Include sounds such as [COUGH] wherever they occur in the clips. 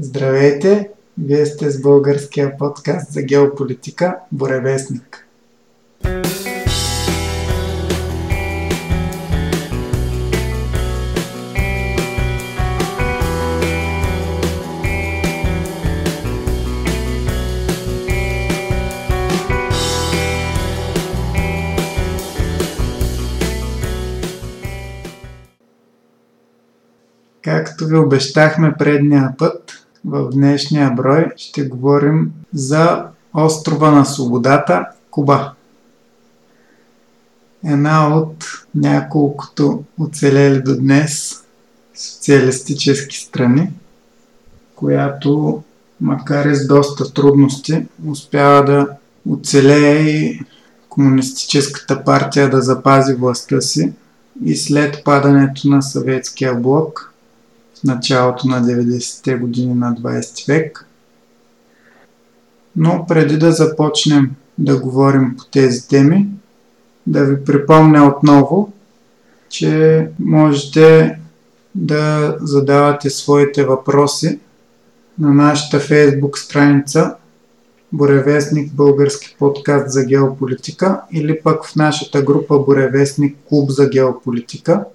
Здравейте! Вие сте с българския подкаст за геополитика Боревестник. Както ви обещахме предния път, в днешния брой ще говорим за острова на свободата Куба. Една от няколкото оцелели до днес социалистически страни, която макар и с доста трудности успява да оцелее и комунистическата партия да запази властта си и след падането на съветския блок – началото на 90-те години на 20 век. Но преди да започнем да говорим по тези теми, да ви припомня отново, че можете да задавате своите въпроси на нашата фейсбук страница Боревестник Български подкаст за геополитика или пък в нашата група Боревестник Клуб за геополитика –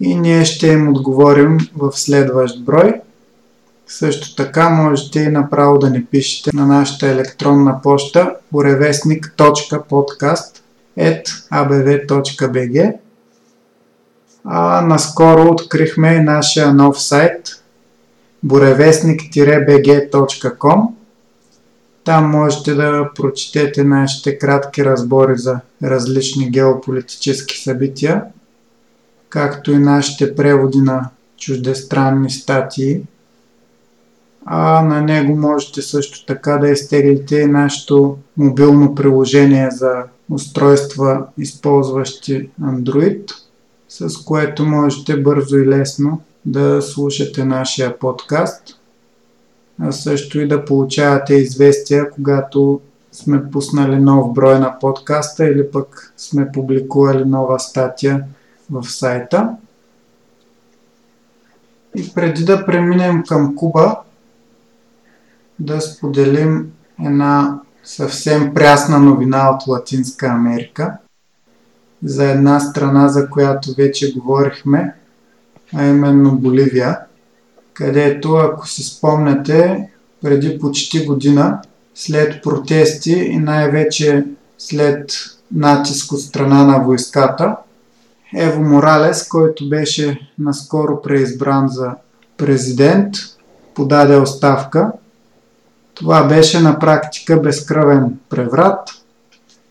и ние ще им отговорим в следващ брой. Също така можете и направо да ни пишете на нашата електронна поща borevestnik.podcast.abv.bg А наскоро открихме нашия нов сайт borevestnik-bg.com Там можете да прочетете нашите кратки разбори за различни геополитически събития – както и нашите преводи на чуждестранни статии. А на него можете също така да изтеглите нашето мобилно приложение за устройства, използващи Android, с което можете бързо и лесно да слушате нашия подкаст, а също и да получавате известия, когато сме пуснали нов брой на подкаста или пък сме публикували нова статия в сайта. И преди да преминем към Куба, да споделим една съвсем прясна новина от Латинска Америка за една страна, за която вече говорихме, а именно Боливия, където, ако си спомняте, преди почти година, след протести и най-вече след натиск от страна на войската, Ево Моралес, който беше наскоро преизбран за президент, подаде оставка. Това беше на практика безкръвен преврат,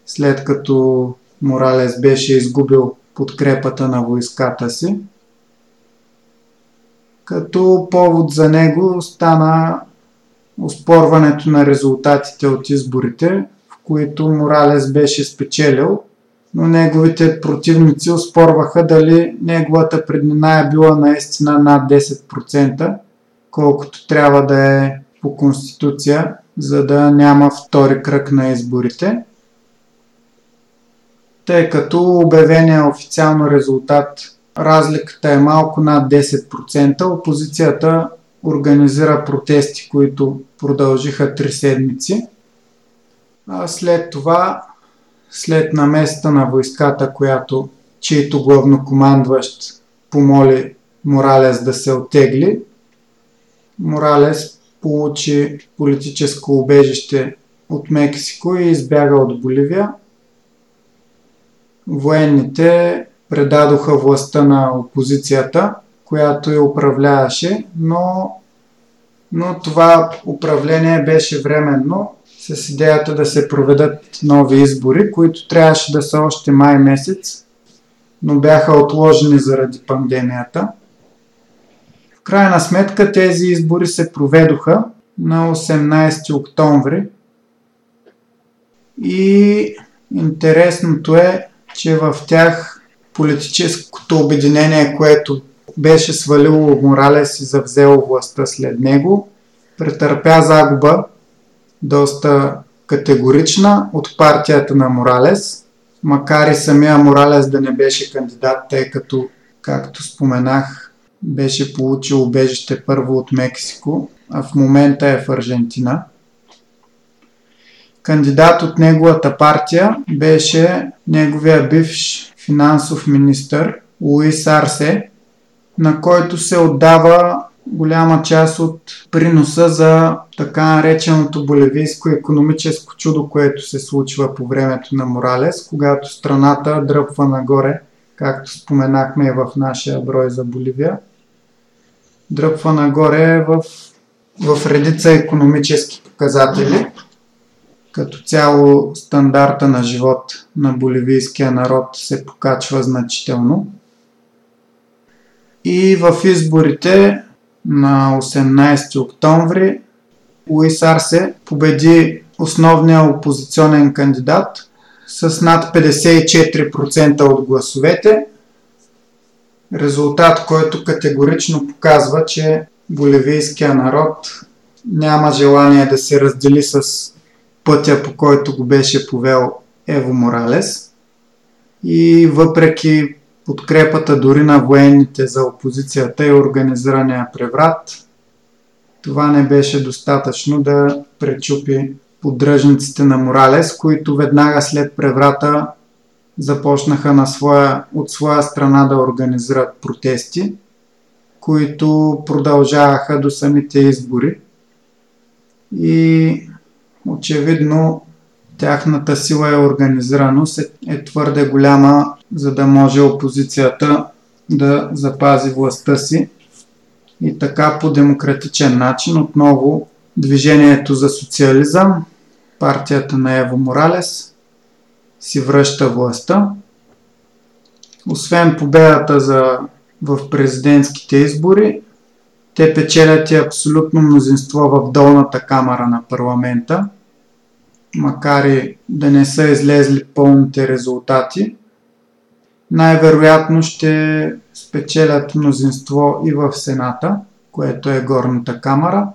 след като Моралес беше изгубил подкрепата на войската си. Като повод за него стана оспорването на резултатите от изборите, в които Моралес беше спечелил но неговите противници оспорваха дали неговата преднина е била наистина над 10%, колкото трябва да е по конституция, за да няма втори кръг на изборите. Тъй като обявения официално резултат разликата е малко над 10%, опозицията организира протести, които продължиха 3 седмици. А след това след наместа на войската, която чието главнокомандващ помоли Моралес да се отегли, Моралес получи политическо убежище от Мексико и избяга от Боливия. Военните предадоха властта на опозицията, която я управляваше, но, но това управление беше временно с идеята да се проведат нови избори, които трябваше да са още май месец, но бяха отложени заради пандемията. В крайна сметка тези избори се проведоха на 18 октомври и интересното е, че в тях политическото обединение, което беше свалило Моралес и завзело властта след него, претърпя загуба доста категорична от партията на Моралес, макар и самия Моралес да не беше кандидат, тъй като, както споменах, беше получил убежище първо от Мексико, а в момента е в Аржентина. Кандидат от неговата партия беше неговия бивш финансов министр Луис Арсе, на който се отдава голяма част от приноса за така нареченото боливийско економическо чудо, което се случва по времето на Моралес, когато страната дръпва нагоре, както споменахме в нашия брой за Боливия. Дръпва нагоре в, в редица економически показатели. Като цяло стандарта на живот на боливийския народ се покачва значително. И в изборите на 18 октомври Луис Арсе победи основния опозиционен кандидат с над 54% от гласовете. Резултат, който категорично показва, че боливийския народ няма желание да се раздели с пътя, по който го беше повел Ево Моралес. И въпреки подкрепата дори на военните за опозицията и организирания преврат, това не беше достатъчно да пречупи поддръжниците на Моралес, които веднага след преврата започнаха на своя, от своя страна да организират протести, които продължаваха до самите избори. И очевидно тяхната сила и организираност е, е твърде голяма, за да може опозицията да запази властта си. И така по демократичен начин отново Движението за социализъм, партията на Ево Моралес, си връща властта. Освен победата за, в президентските избори, те печелят и абсолютно мнозинство в долната камера на парламента – макар и да не са излезли пълните резултати, най-вероятно ще спечелят мнозинство и в Сената, което е горната камера.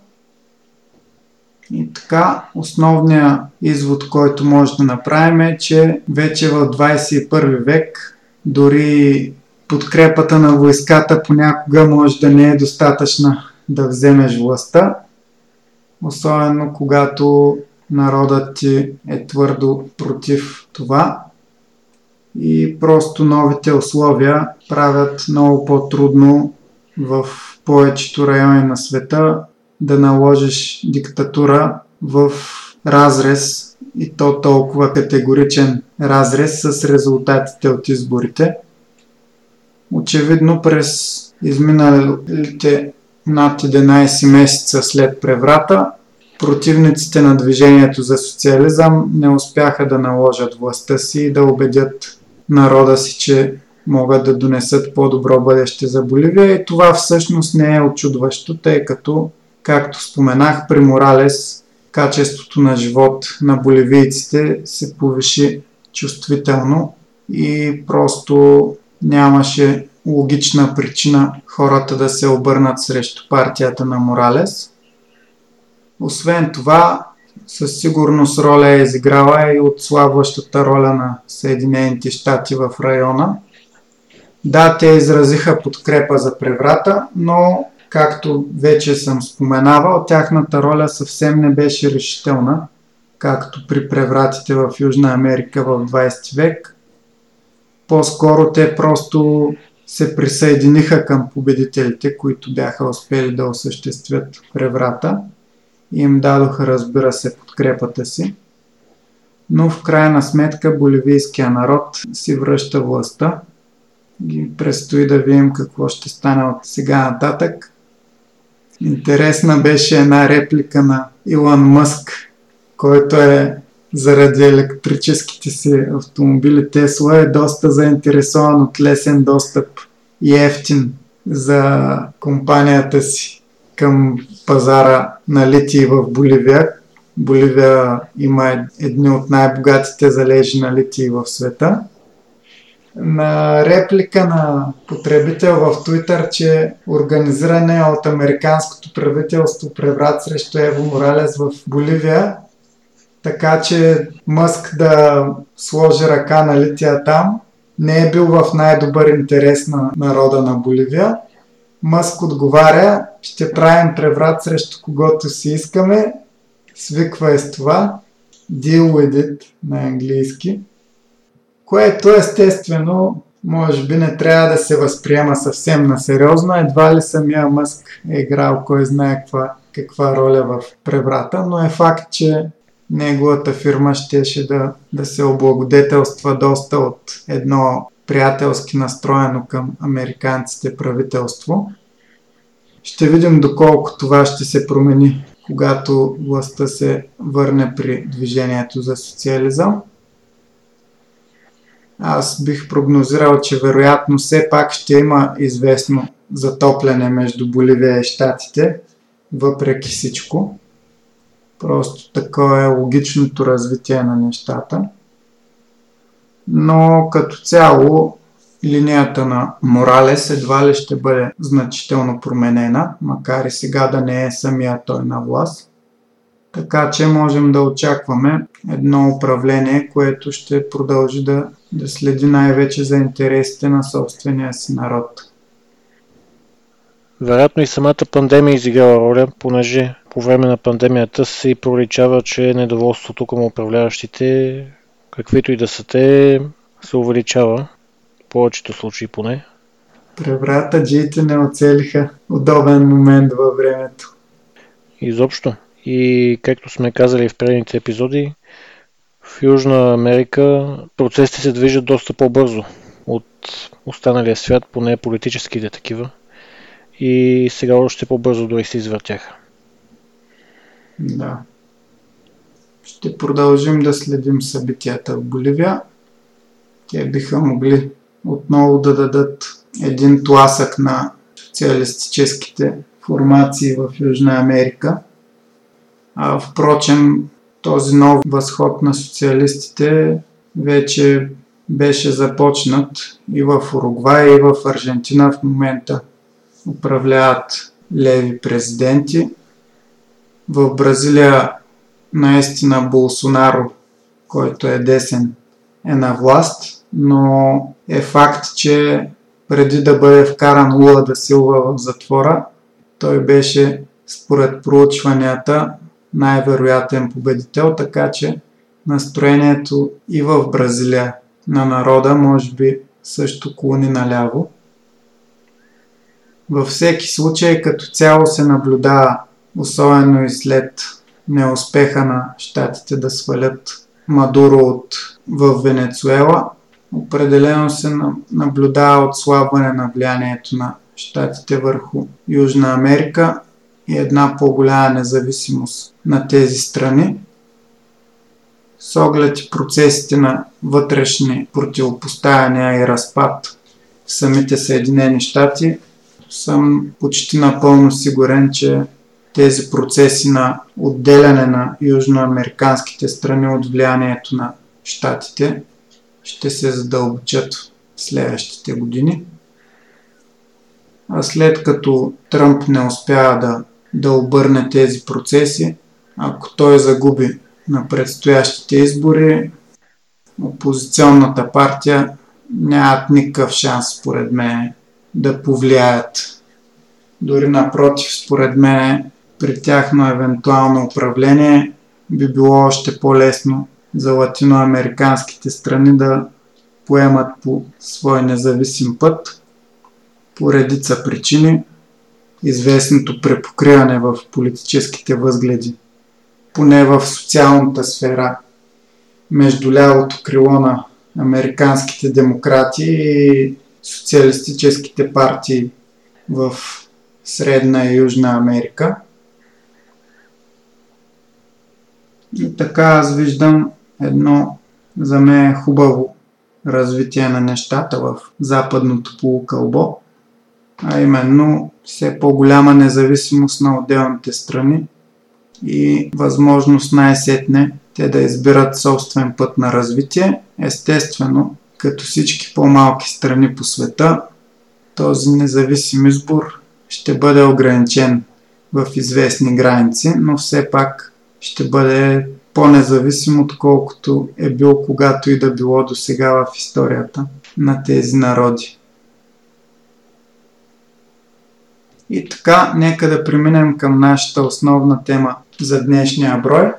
И така, основният извод, който може да направим е, че вече в 21 век дори подкрепата на войската понякога може да не е достатъчна да вземеш властта, особено когато народът ти е твърдо против това и просто новите условия правят много по-трудно в повечето райони на света да наложиш диктатура в разрез и то толкова категоричен разрез с резултатите от изборите. Очевидно през изминалите над 11 месеца след преврата противниците на движението за социализъм не успяха да наложат властта си и да убедят народа си, че могат да донесат по-добро бъдеще за Боливия и това всъщност не е очудващо, тъй като, както споменах, при Моралес качеството на живот на боливийците се повиши чувствително и просто нямаше логична причина хората да се обърнат срещу партията на Моралес. Освен това, със сигурност роля е изиграла и отслабващата роля на Съединените щати в района. Да, те изразиха подкрепа за преврата, но, както вече съм споменавал, тяхната роля съвсем не беше решителна, както при превратите в Южна Америка в 20 век. По-скоро те просто се присъединиха към победителите, които бяха успели да осъществят преврата им дадоха, разбира се, подкрепата си. Но в крайна сметка боливийския народ си връща властта и предстои да видим какво ще стане от сега нататък. Интересна беше една реплика на Илон Мъск, който е заради електрическите си автомобили Тесла е доста заинтересован от лесен достъп и ефтин за компанията си към пазара на литий в Боливия. Боливия има едни от най-богатите залежи на литий в света. На реплика на потребител в Твитър, че организиране от американското правителство преврат срещу Ево Моралес в Боливия, така че Мъск да сложи ръка на лития там, не е бил в най-добър интерес на народа на Боливия Мъск отговаря, ще правим преврат срещу когото си искаме, свиква е с това, deal with it на английски, което естествено може би не трябва да се възприема съвсем на сериозно. Едва ли самия Мъск е играл кой знае каква, каква роля в преврата, но е факт, че неговата фирма щеше да, да се облагодетелства доста от едно приятелски настроено към американците правителство. Ще видим доколко това ще се промени, когато властта се върне при движението за социализъм. Аз бих прогнозирал, че вероятно все пак ще има известно затопляне между Боливия и Штатите, въпреки всичко. Просто такова е логичното развитие на нещата. Но като цяло линията на Моралес едва ли ще бъде значително променена, макар и сега да не е самия той на власт. Така че можем да очакваме едно управление, което ще продължи да, да следи най-вече за интересите на собствения си народ. Вероятно и самата пандемия изиграла роля, понеже по време на пандемията се проличава, че недоволството към управляващите, каквито и да са те, се увеличава. В повечето случаи поне. Преврата джиите не оцелиха удобен момент във времето. Изобщо. И както сме казали в предните епизоди, в Южна Америка процесите се движат доста по-бързо от останалия свят, поне политическите такива. И сега още по-бързо дори се извъртяха. Да. Ще продължим да следим събитията в Боливия. Те биха могли отново да дадат един тласък на социалистическите формации в Южна Америка – а, впрочем, този нов възход на социалистите вече беше започнат и в Уругвай, и в Аржентина в момента управляват леви президенти. В Бразилия наистина Болсонаро, който е десен, е на власт, но е факт, че преди да бъде вкаран Лула да силва в затвора, той беше според проучванията най-вероятен победител, така че настроението и в Бразилия на народа може би също клони наляво. Във всеки случай като цяло се наблюдава, особено и след неуспеха на щатите да свалят Мадуро от, в Венецуела, определено се наблюдава отслабване на влиянието на щатите върху Южна Америка и една по-голяма независимост на тези страни. С оглед и процесите на вътрешни противопоставяния и разпад в самите Съединени щати, съм почти напълно сигурен, че тези процеси на отделяне на южноамериканските страни от влиянието на щатите ще се задълбочат в следващите години. А след като Тръмп не успява да да обърне тези процеси. Ако той загуби на предстоящите избори, опозиционната партия нямат никакъв шанс, според мен, да повлияят. Дори напротив, според мен, при тяхно евентуално управление би било още по-лесно за латиноамериканските страни да поемат по свой независим път по редица причини, известното препокриване в политическите възгледи, поне в социалната сфера, между лявото крило на американските демократи и социалистическите партии в Средна и Южна Америка. И така аз виждам едно за мен хубаво развитие на нещата в западното полукълбо а именно все по-голяма независимост на отделните страни и възможност най-сетне те да избират собствен път на развитие. Естествено, като всички по-малки страни по света, този независим избор ще бъде ограничен в известни граници, но все пак ще бъде по-независим, отколкото е бил когато и да било до сега в историята на тези народи. И така, нека да преминем към нашата основна тема за днешния брой.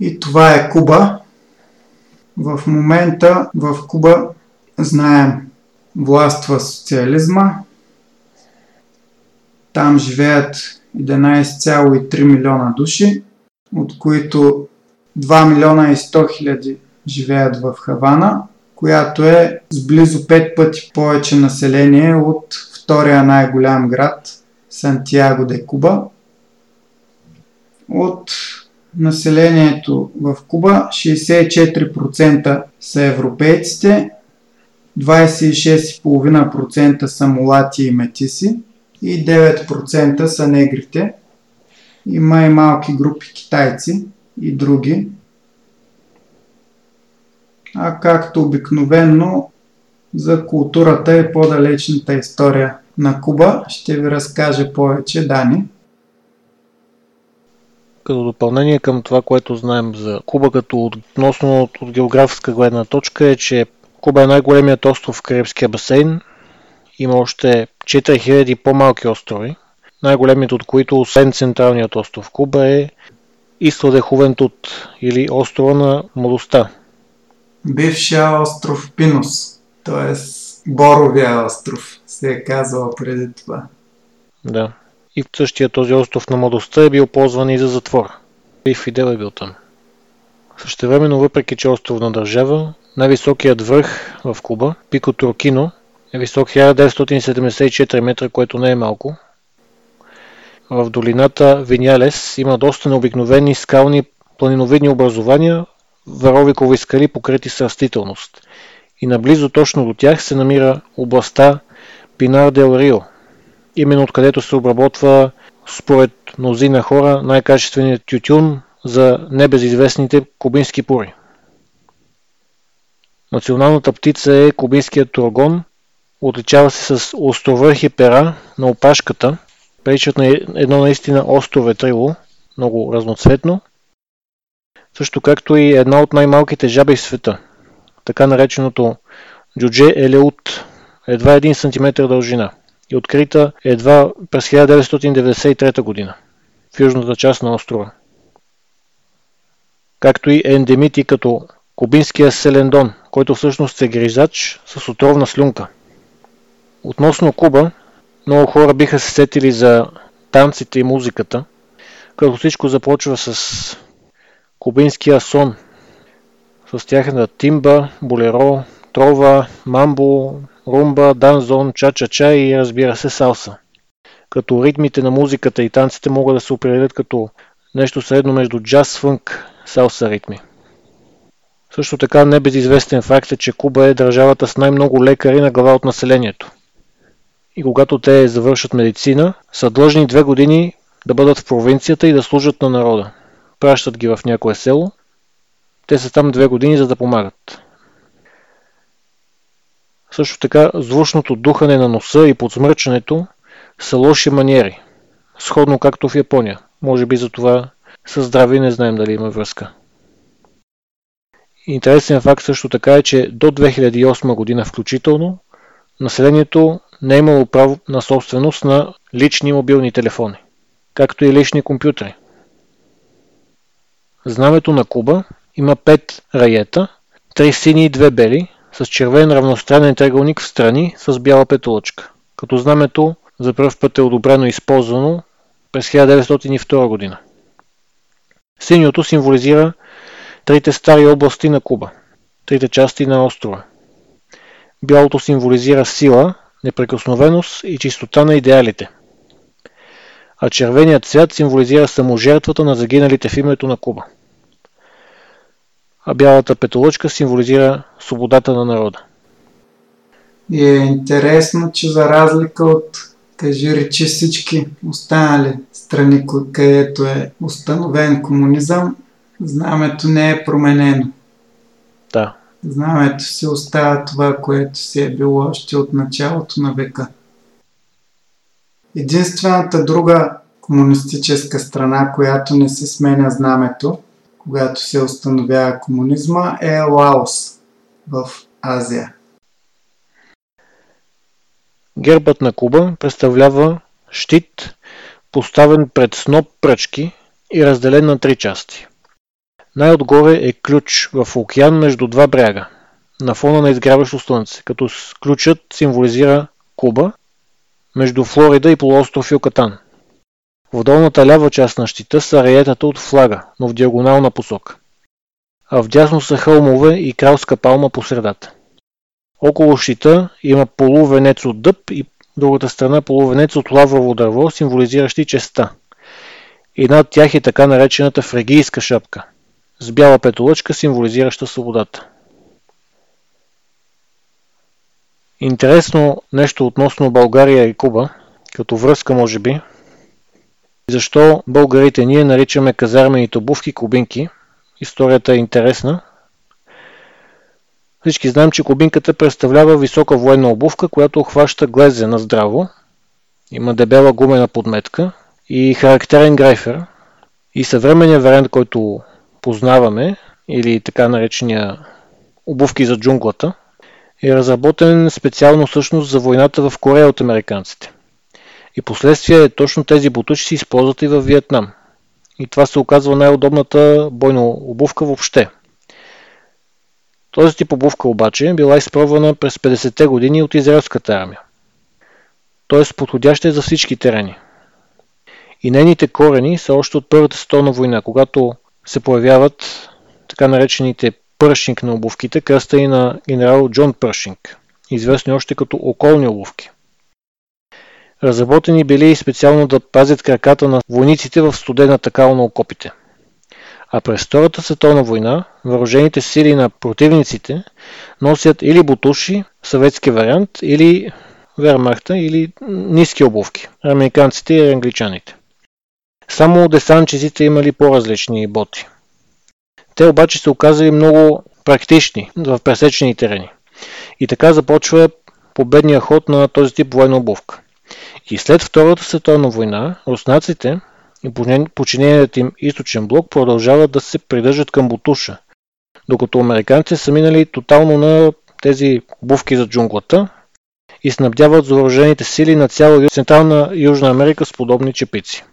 И това е Куба. В момента в Куба знаем властва социализма. Там живеят 11,3 милиона души, от които 2 милиона и 100 хиляди живеят в Хавана, която е с близо 5 пъти повече население от втория най-голям град Сантьяго де Куба. От населението в Куба 64% са европейците, 26,5% са мулати и метиси и 9% са негрите. Има и малки групи китайци и други. А както обикновенно за културата и по-далечната история на Куба ще ви разкаже повече Дани. Като допълнение към това, което знаем за Куба като относно от, от географска гледна точка е, че Куба е най-големият остров в Карибския басейн. Има още 4000 по-малки острови, най-големият от които, освен централният остров Куба е Исла де Хувентут или острова на младостта. Бившия остров Пинус, т.е. Боровия остров, се е казал преди това. Да. И в същия този остров на младостта е бил ползван и за затвор. И Фидел е бил там. Същевременно, въпреки че е островна държава, най-високият връх в Куба, Пико Туркино, е висок 1974 метра, което не е малко. В долината Винялес има доста необикновени скални планиновидни образования, варовикови скали покрити с растителност. И наблизо точно до тях се намира областта Пинар дел Рио, именно откъдето се обработва според мнозина хора най-качественият тютюн за небезизвестните кубински пури. Националната птица е кубинският тургон. Отличава се с островърхи пера на опашката. Приличат на едно наистина остро ветрило, много разноцветно. Също както и една от най-малките жаби в света, така нареченото джудже елеут, едва 1 см дължина и открита едва през 1993 година в южната част на острова. Както и ендемити като кубинския селендон, който всъщност е гризач с отровна слюнка. Относно Куба, много хора биха се сетили за танците и музиката, като всичко започва с кубинския сон, с тяхната тимба, болеро, трова, мамбо, румба, данзон, ча-ча-ча и разбира се салса. Като ритмите на музиката и танците могат да се определят като нещо средно между джаз, фънк, салса ритми. Също така небезизвестен факт е, че Куба е държавата с най-много лекари на глава от населението. И когато те завършат медицина, са длъжни две години да бъдат в провинцията и да служат на народа. Пращат ги в някое село. Те са там две години, за да помагат. Също така, звучното духане на носа и подсмърчането са лоши маниери. Сходно както в Япония. Може би за това са здрави, не знаем дали има връзка. Интересен факт също така е, че до 2008 година включително населението не е имало право на собственост на лични мобилни телефони, както и лични компютри. Знамето на Куба има 5 раета, 3 сини и 2 бели, с червен равностранен триъгълник в страни с бяла петолъчка, като знамето за първ път е одобрено и използвано през 1902 година. Синьото символизира трите стари области на Куба, трите части на острова. Бялото символизира сила, неприкосновеност и чистота на идеалите. А червеният цвят символизира саможертвата на загиналите в името на Куба. А бялата петолъчка символизира свободата на народа. И е интересно, че за разлика от кажи речи всички останали страни, където е установен комунизъм, знамето не е променено. Да. Знамето си остава това, което си е било още от началото на века. Единствената друга комунистическа страна, която не се сменя знамето, когато се установява комунизма, е Лаос в Азия. Гербът на Куба представлява щит, поставен пред сноп пръчки и разделен на три части. Най-отгоре е ключ в океан между два бряга, на фона на изгряващо слънце, като ключът символизира Куба, между Флорида и полуостров Юкатан. В долната лява част на щита са раетата от флага, но в диагонална посока. А вдясно са хълмове и кралска палма по средата. Около щита има полувенец от дъб и другата страна полувенец от лаврово дърво, символизиращи честа. И над тях е така наречената фрегийска шапка, с бяла петолъчка, символизираща свободата. Интересно нещо относно България и Куба, като връзка може би, защо българите ние наричаме казармените обувки кубинки. Историята е интересна. Всички знаем, че кубинката представлява висока военна обувка, която охваща глезе на здраво. Има дебела гумена подметка и характерен грайфер. И съвременният вариант, който познаваме, или така наречения обувки за джунглата, е разработен специално всъщност за войната в Корея от американците. И последствие точно тези бутуши се използват и в Виетнам. И това се оказва най-удобната бойна обувка въобще. Този тип обувка обаче е била изпробвана през 50-те години от израелската армия. Т.е. подходяща е за всички терени. И нейните корени са още от Първата световна война, когато се появяват така наречените Пършинг на обувките, кръста и на генерал Джон Пършинг, известни още като околни обувки. Разработени били и специално да пазят краката на войниците в студената кал на окопите. А през Втората световна война въоръжените сили на противниците носят или бутуши, съветски вариант, или вермахта, или ниски обувки, американците и англичаните. Само десанчиците имали по-различни боти. Те обаче се оказали много практични в пресечени терени. И така започва победния ход на този тип военна обувка. И след Втората световна война, руснаците и подчиненият им източен блок продължават да се придържат към бутуша, докато американците са минали тотално на тези обувки за джунглата и снабдяват въоръжените сили на цяла Централна Южна Америка с подобни чепици.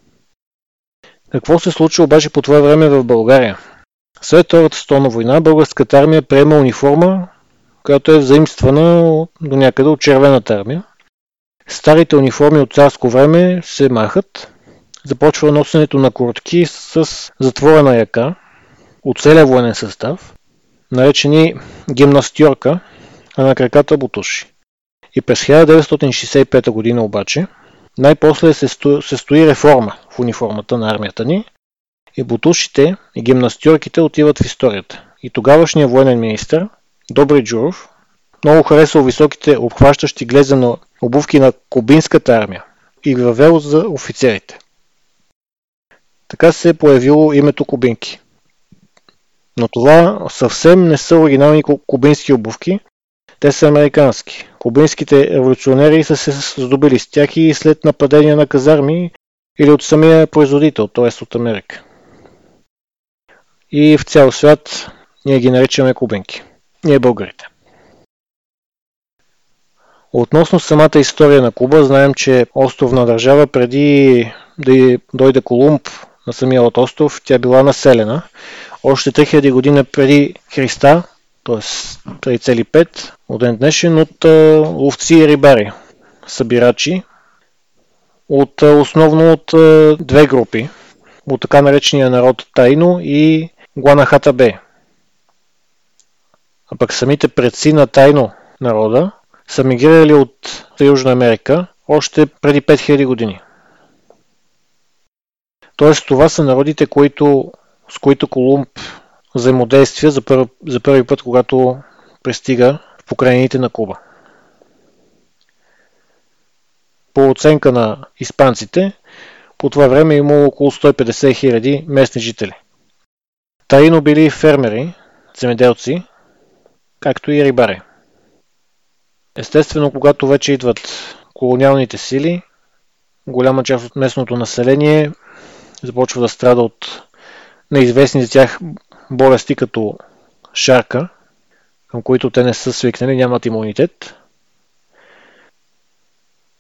Какво се случи обаче по това време в България? След Втората световна война българската армия приема униформа, която е взаимствана до някъде от червената армия – Старите униформи от царско време се махат. Започва носенето на куртки с затворена яка от целия военен състав, наречени гимнастьорка, а на краката бутуши. И през 1965 година обаче най-после се, сто... се стои реформа в униформата на армията ни и бутушите и гимнастьорките отиват в историята. И тогавашният военен министр Добри Джуров много харесал високите обхващащи глезено обувки на кубинската армия и въвел за офицерите. Така се е появило името кубинки. Но това съвсем не са оригинални кубински обувки, те са американски. Кубинските революционери са се здобили с тях и след нападения на казарми или от самия производител, т.е. от Америка. И в цял свят ние ги наричаме кубинки. Ние българите. Относно самата история на Куба, знаем, че островна държава преди да дойде Колумб на самия от остров, тя била населена. Още 3000 години преди Христа, т.е. преди цели 5 от ден днешен, от ловци и рибари, събирачи, от, основно от две групи, от така наречения народ Тайно и Гуанахатабе. А пък самите предци на Тайно народа са мигрирали от Южна Америка още преди 5000 години. Тоест това са народите, които, с които Колумб взаимодействия за, пър, за първи път, когато пристига в покрайнините на Куба. По оценка на испанците, по това време е имало около 150 хиляди местни жители. Таино били фермери, земеделци, както и рибари. Естествено, когато вече идват колониалните сили, голяма част от местното население започва да страда от неизвестни за тях болести като шарка, към които те не са свикнали, нямат имунитет.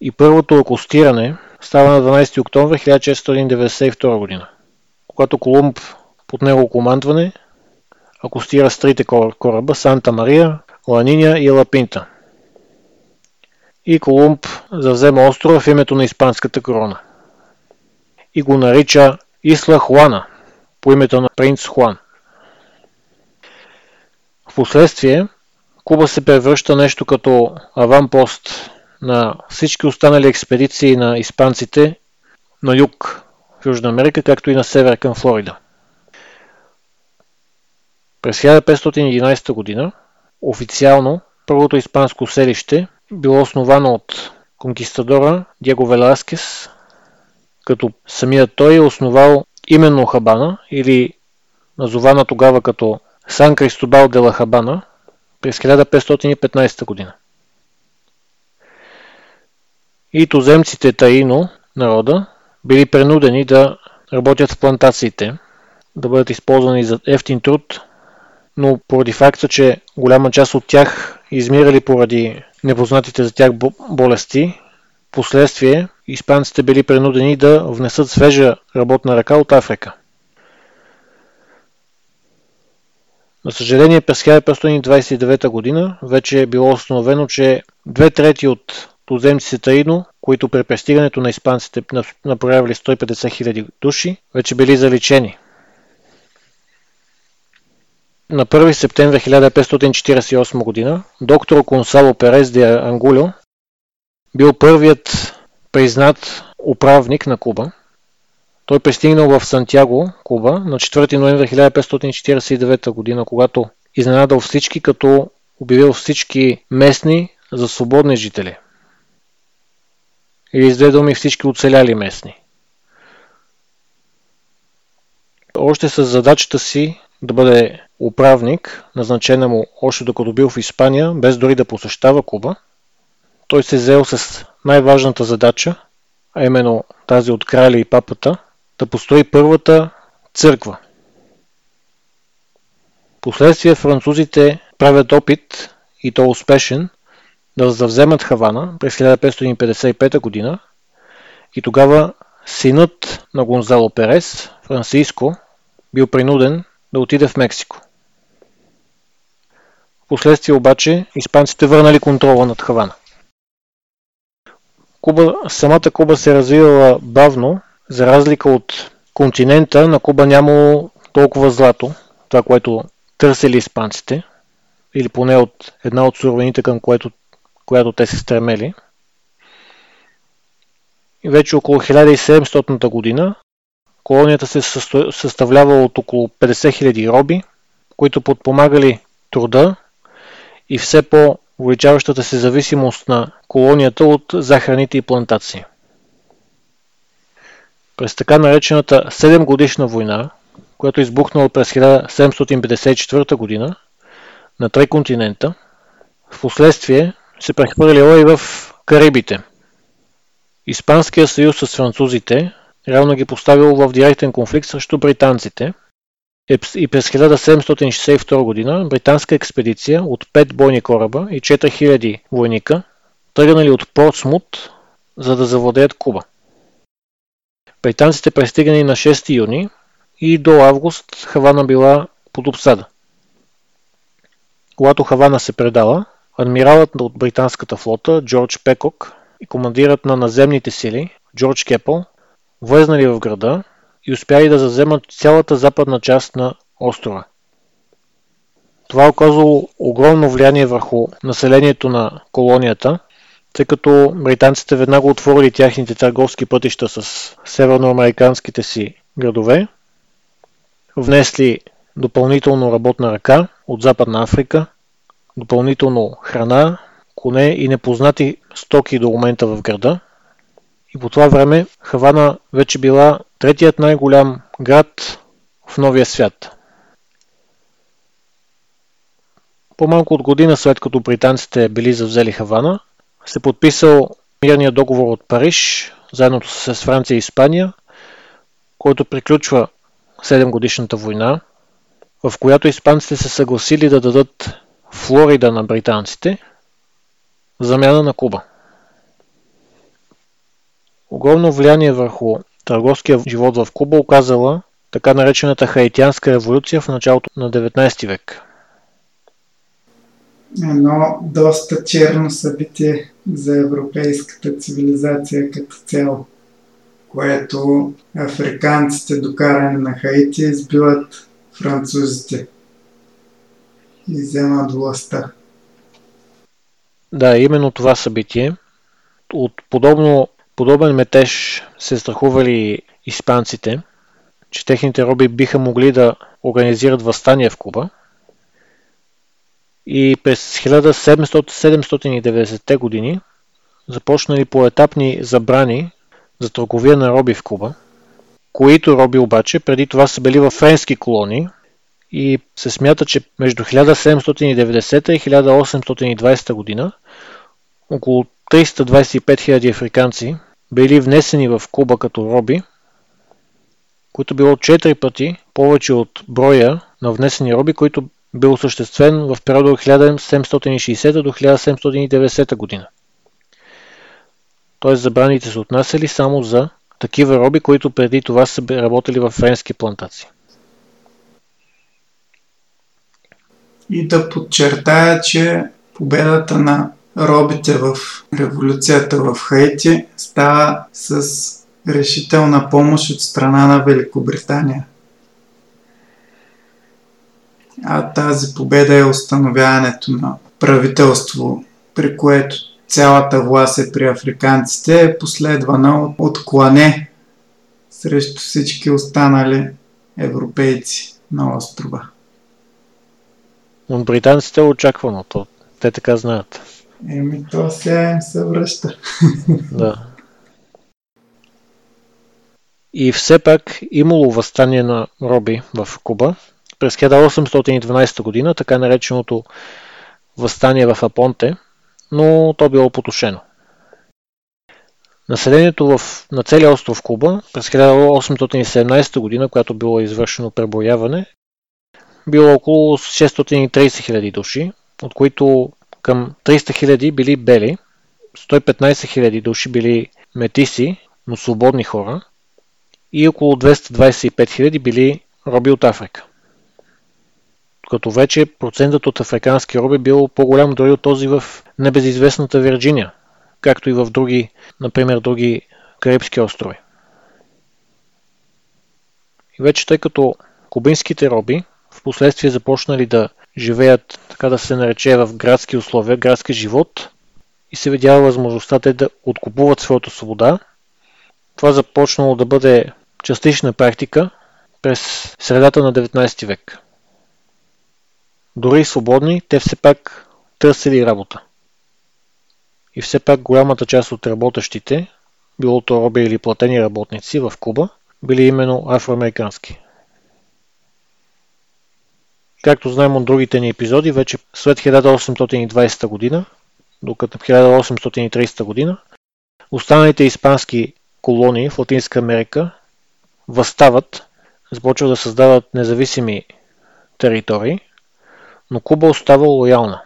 И първото акустиране става на 12 октомври 1492 година, когато Колумб под него командване акустира с трите кораба Санта Мария, Ланиня и Лапинта. И Колумб завзема острова в името на испанската корона. И го нарича Исла Хуана, по името на принц Хуан. Впоследствие Куба се превръща нещо като аванпост на всички останали експедиции на испанците на юг в Южна Америка, както и на север към Флорида. През 1511 година официално първото испанско селище било основано от конкистадора Диего Веласкес, като самият той е основал именно Хабана или назована тогава като Сан Кристобал де ла Хабана през 1515 година. И туземците Таино, народа, били принудени да работят в плантациите, да бъдат използвани за ефтин труд, но поради факта, че голяма част от тях измирали поради непознатите за тях болести, последствие испанците били принудени да внесат свежа работна ръка от Африка. На съжаление, през 1529 година вече е било установено, че две трети от туземците Таино, които при пристигането на испанците направили 150 000 души, вече били заличени. На 1 септември 1548 година доктор Консало Перес де Ангулио бил първият признат управник на Куба. Той пристигнал в Сантьяго, Куба, на 4 ноември 1549 година, когато изненадал всички, като обявил всички местни за свободни жители. Или с две думи всички оцеляли местни. Още с задачата си да бъде управник, назначена му още докато бил в Испания, без дори да посещава Куба, той се взел с най-важната задача, а именно тази от краля и папата, да построи първата църква. Последствие французите правят опит, и то успешен, да завземат Хавана през 1555 година и тогава синът на Гонзало Перес, Франциско, бил принуден да отиде в Мексико. Впоследствие обаче испанците върнали контрола над Хавана. Куба, самата Куба се развивала бавно, за разлика от континента, на Куба нямало толкова злато, това, което търсили испанците, или поне от една от суровините, към което, която те се стремели. И вече около 1700 година колонията се съставлява от около 50 000 роби, които подпомагали труда и все по увеличаващата се зависимост на колонията от захраните и плантации. През така наречената 7 годишна война, която е избухнала през 1754 година на три континента, в последствие се прехвърлила и в Карибите. Испанския съюз с французите реално ги поставил в директен конфликт срещу британците – и през 1762 година британска експедиция от 5 бойни кораба и 4000 войника тръгнали от Портсмут, за да завладеят Куба. Британците пристигнали на 6 юни и до август Хавана била под обсада. Когато Хавана се предала, адмиралът от британската флота Джордж Пекок и командирът на наземните сили Джордж Кепъл влезнали в града и успяли да заземат цялата западна част на острова. Това оказало огромно влияние върху населението на колонията, тъй като британците веднага отворили тяхните търговски пътища с северноамериканските си градове, внесли допълнително работна ръка от Западна Африка, допълнително храна, коне и непознати стоки до момента в града. И по това време Хавана вече била третият най-голям град в новия свят. По-малко от година след като британците били завзели Хавана, се подписал мирния договор от Париж, заедно с Франция и Испания, който приключва 7 годишната война, в която испанците се съгласили да дадат Флорида на британците в замяна на Куба. огромно влияние върху търговския живот в Куба оказала така наречената хаитянска революция в началото на 19 век. Едно доста черно събитие за европейската цивилизация като цяло, което африканците докарани на Хаити избиват французите и вземат властта. Да, именно това събитие. От подобно, подобен метеж се страхували испанците, че техните роби биха могли да организират възстание в Куба. И през 1790-те години започнали поетапни забрани за търговия на роби в Куба, които роби обаче преди това са били в френски колонии и се смята, че между 1790 и 1820 година около 325 000 африканци били внесени в Куба като роби, които било 4 пъти повече от броя на внесени роби, които бил осъществен в периода от 1760 до 1790 година. Т.е. забраните се отнасяли само за такива роби, които преди това са работили в френски плантации. И да подчертая, че победата на робите в революцията в Хаити става с решителна помощ от страна на Великобритания. А тази победа е установяването на правителство, при което цялата власт е при африканците, е последвана от, от клане срещу всички останали европейци на острова. От британците е очаквано, то те така знаят. Еми, то сега се връща. [LAUGHS] Да. И все пак имало възстание на роби в Куба през 1812 година, така нареченото възстание в Апонте, но то било потушено. Населението в, на целия остров Куба през 1817 година, когато било извършено преброяване, било около 630 000 души, от които към 300 000 били бели, 115 000 души били метиси, но свободни хора, и около 225 000 били роби от Африка. Като вече процентът от африкански роби бил по-голям дори от този в небезизвестната Вирджиния, както и в други, например, други Карибски острови. И вече тъй като кубинските роби в последствие започнали да живеят, така да се нарече, в градски условия, градски живот и се видява възможността те да откупуват своята свобода. Това започнало да бъде частична практика през средата на 19 век. Дори и свободни, те все пак търсили работа. И все пак голямата част от работещите, било то роби или платени работници в Куба, били именно афроамерикански. Както знаем от другите ни епизоди, вече след 1820 година, докато 1830 година, останалите испански колонии в Латинска Америка възстават, започват да създават независими територии, но Куба остава лоялна.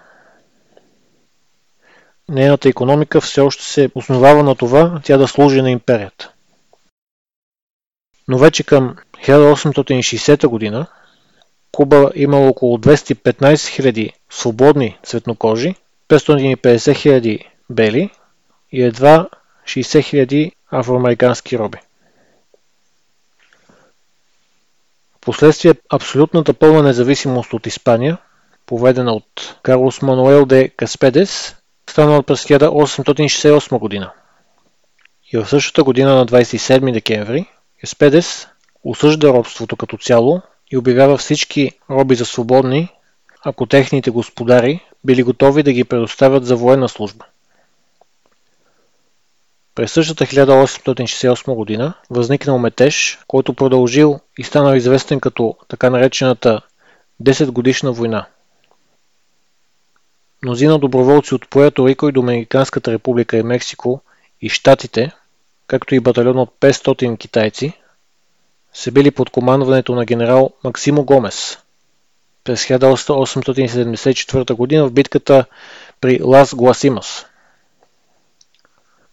Нейната економика все още се основава на това тя да служи на империята. Но вече към 1860 година Куба имало около 215 000 свободни цветнокожи, 550 000 бели и едва 60 000 афроамерикански роби. Впоследствие абсолютната пълна независимост от Испания, поведена от Карлос Мануел де Каспедес, станала през 1868 година. И в същата година на 27 декември Каспедес осъжда робството като цяло и обявява всички роби за свободни, ако техните господари били готови да ги предоставят за военна служба. През същата 1868 година възникнал метеж, който продължил и станал известен като така наречената 10 годишна война. Мнозина доброволци от Пуерто Рико и Доминиканската република и Мексико и Штатите, както и батальон от 500 китайци, се били под командването на генерал Максимо Гомес през 1874 г. в битката при Лас Гласимас.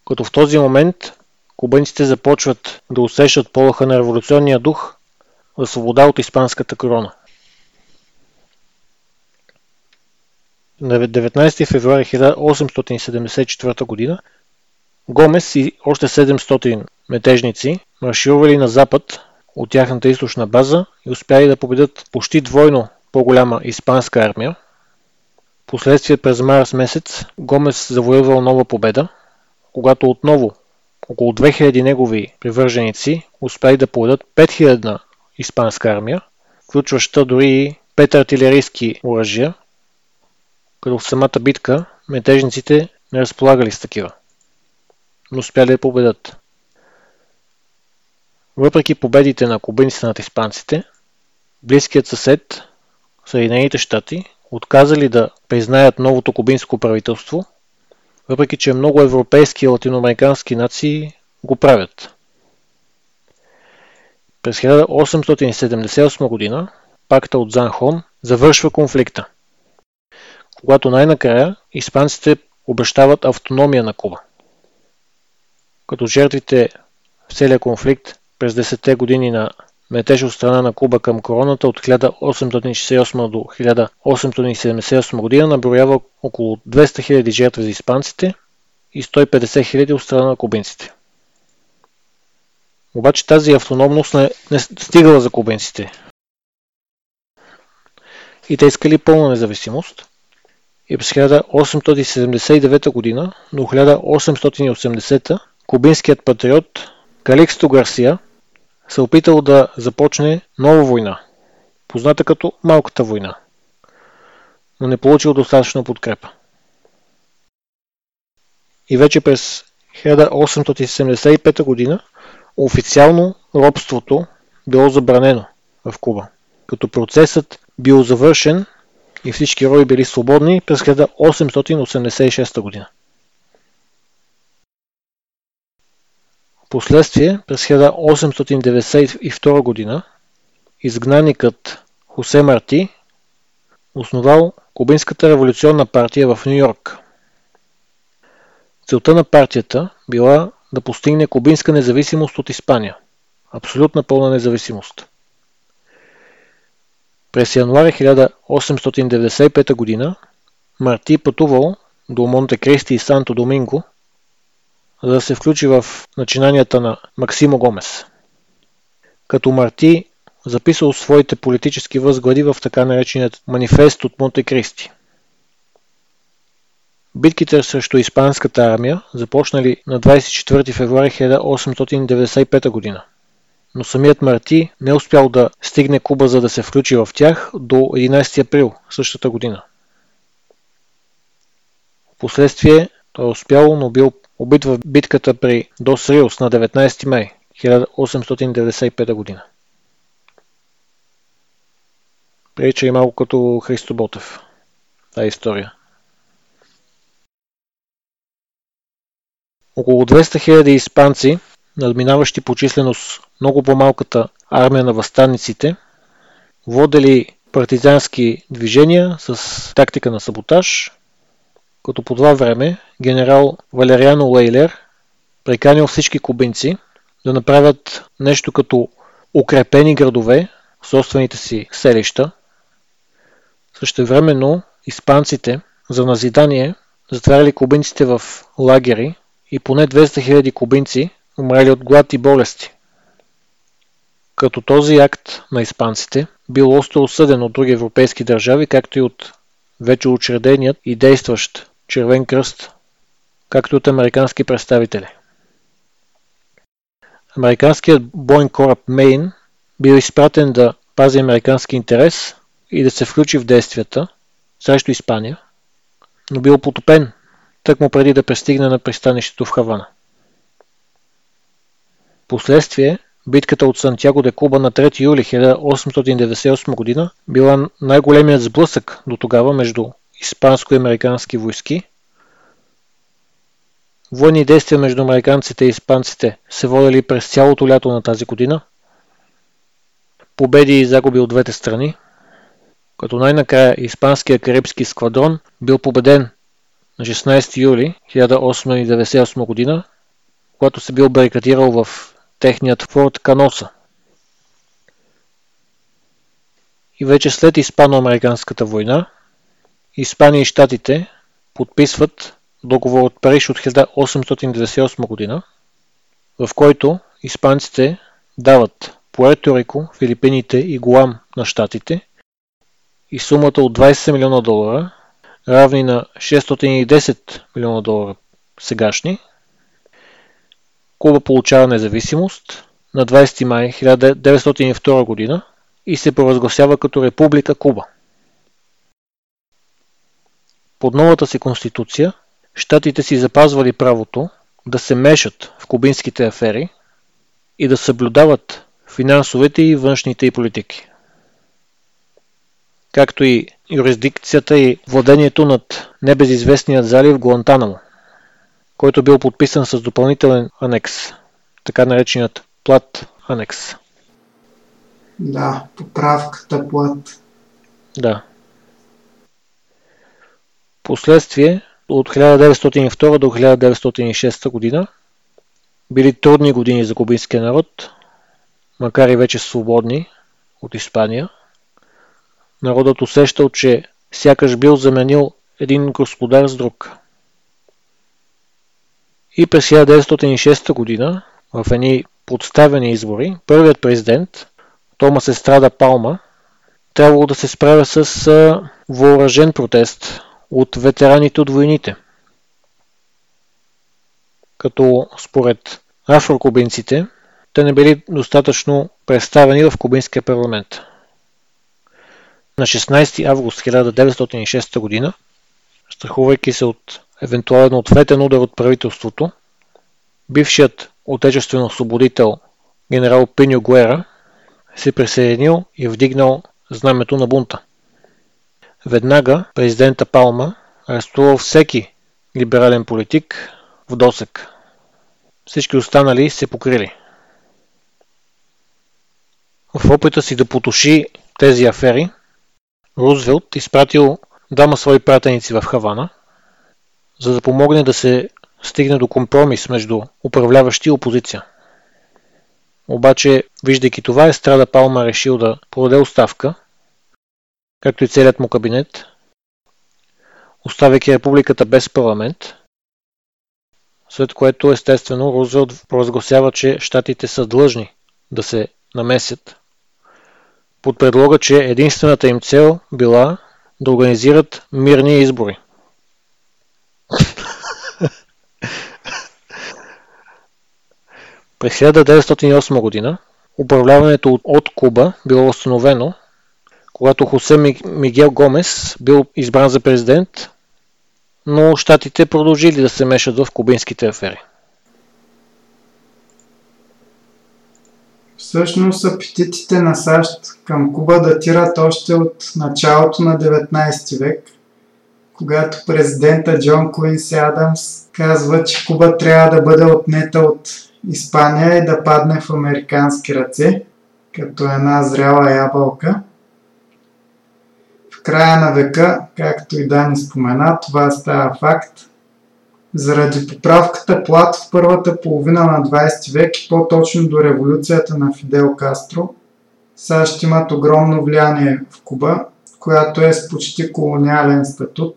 Като в този момент кубинците започват да усещат полаха на революционния дух за свобода от испанската корона. На 19 февруари 1874 г. Гомес и още 700 метежници марширували на запад от тяхната източна база и успяли да победят почти двойно по-голяма испанска армия. Последствие през марс месец Гомес завоювал нова победа, когато отново около 2000 негови привърженици успяли да поведат 5000 испанска армия, включваща дори 5 артилерийски оръжия, като в самата битка метежниците не разполагали с такива, но успяли да победат. Въпреки победите на кубинците над испанците, близкият съсед, Съединените щати, отказали да признаят новото кубинско правителство, въпреки че много европейски и латиноамерикански нации го правят. През 1878 година пакта от Занхон завършва конфликта, когато най-накрая испанците обещават автономия на Куба. Като жертвите в целия конфликт през 10-те години на метеж от страна на Куба към короната от 1868 до 1878 година наброява около 200 000 жертви за испанците и 150 000 от страна на кубинците. Обаче тази автономност не, не стигала за кубинците. И те искали пълна независимост. И през 1879 година до 1880 кубинският патриот Каликсто Гарсия се опитал да започне нова война, позната като Малката война, но не получил достатъчно подкрепа. И вече през 1875 година официално робството било забранено в Куба, като процесът бил завършен и всички роби били свободни през 1886 година. Последствие, през 1892 година, изгнаникът Хосе Марти основал Кубинската революционна партия в Нью Йорк. Целта на партията била да постигне кубинска независимост от Испания. Абсолютна пълна независимост. През януари 1895 г. Марти пътувал до Монте Кристи и Санто Доминго – за да се включи в начинанията на Максимо Гомес. Като Марти записал своите политически възгледи в така нареченият манифест от Монте Кристи. Битките срещу испанската армия започнали на 24 февруари 1895 г. Но самият Марти не успял да стигне Куба за да се включи в тях до 11 април същата година. Впоследствие е успял, но бил убит в битката при Дос Риос на 19 май 1895 година. Прилича и малко като Христо Ботев. Та история. Около 200 000 испанци, надминаващи по численост много по-малката армия на възстанниците, водели партизански движения с тактика на саботаж, като по това време генерал Валериано Лейлер приканил всички кубинци да направят нещо като укрепени градове в собствените си селища. Същевременно испанците за назидание затваряли кубинците в лагери и поне 200 000 кубинци умрели от глад и болести. Като този акт на испанците бил остро осъден от други европейски държави, както и от вече учреденият и действащ Червен кръст, както от американски представители. Американският бойн кораб Мейн бил изпратен да пази американски интерес и да се включи в действията срещу Испания, но бил потопен тъкмо преди да пристигне на пристанището в Хавана. Последствие, битката от Сантьяго де Куба на 3 юли 1898 г. била най-големият сблъсък до тогава между испанско-американски войски. Военни действия между американците и испанците се водели през цялото лято на тази година. Победи и загуби от двете страни, като най-накрая испанския карибски сквадрон бил победен на 16 юли 1898 година когато се бил барикадирал в техният форт Каноса. И вече след Испано-Американската война, Испания и Штатите подписват договор от Париж от 1898 година, в който испанците дават Пуерто Рико, Филипините и Гуам на Штатите и сумата от 20 милиона долара, равни на 610 милиона долара сегашни, Куба получава независимост на 20 май 1902 година и се провъзгласява като Република Куба. Под новата си конституция, щатите си запазвали правото да се мешат в кубинските афери и да съблюдават финансовите и външните и политики. Както и юрисдикцията и владението над небезизвестният залив Гуантанамо, който бил подписан с допълнителен анекс, така нареченият плат анекс. Да, поправката плат. Да. Последствие от 1902 до 1906 година били трудни години за кубинския народ, макар и вече свободни от Испания. Народът усещал, че сякаш бил заменил един господар с друг. И през 1906 година, в едни подставени избори, първият президент, Томас Естрада Палма, трябвало да се справя с въоръжен протест от ветераните от войните. Като според афрокубинците, те не били достатъчно представени в кубинския парламент. На 16 август 1906 г., страхувайки се от евентуален ответен удар от правителството, бившият отечествен освободител генерал Пиньо Гуера се присъединил и вдигнал знамето на бунта. Веднага президента Палма арестувал всеки либерален политик в досек. Всички останали се покрили. В опита си да потуши тези афери, Рузвелт изпратил двама свои пратеници в Хавана, за да помогне да се стигне до компромис между управляващи и опозиция. Обаче, виждайки това, Естрада Палма решил да подаде оставка, както и целият му кабинет, оставяйки републиката без парламент, след което естествено Рузвелт провъзгласява, че щатите са длъжни да се намесят под предлога, че единствената им цел била да организират мирни избори. През 1908 година управляването от Куба било установено, когато Хосе Мигел Гомес бил избран за президент, но щатите продължили да се мешат в кубинските афери. Всъщност апетитите на САЩ към Куба датират още от началото на 19 век, когато президента Джон Куинси Адамс казва, че Куба трябва да бъде отнета от Испания и да падне в американски ръце, като една зряла ябълка. В края на века, както и Дани спомена, това става факт – заради поправката Плат в първата половина на 20 век и по-точно до революцията на Фидел Кастро, САЩ имат огромно влияние в Куба, която е с почти колониален статут.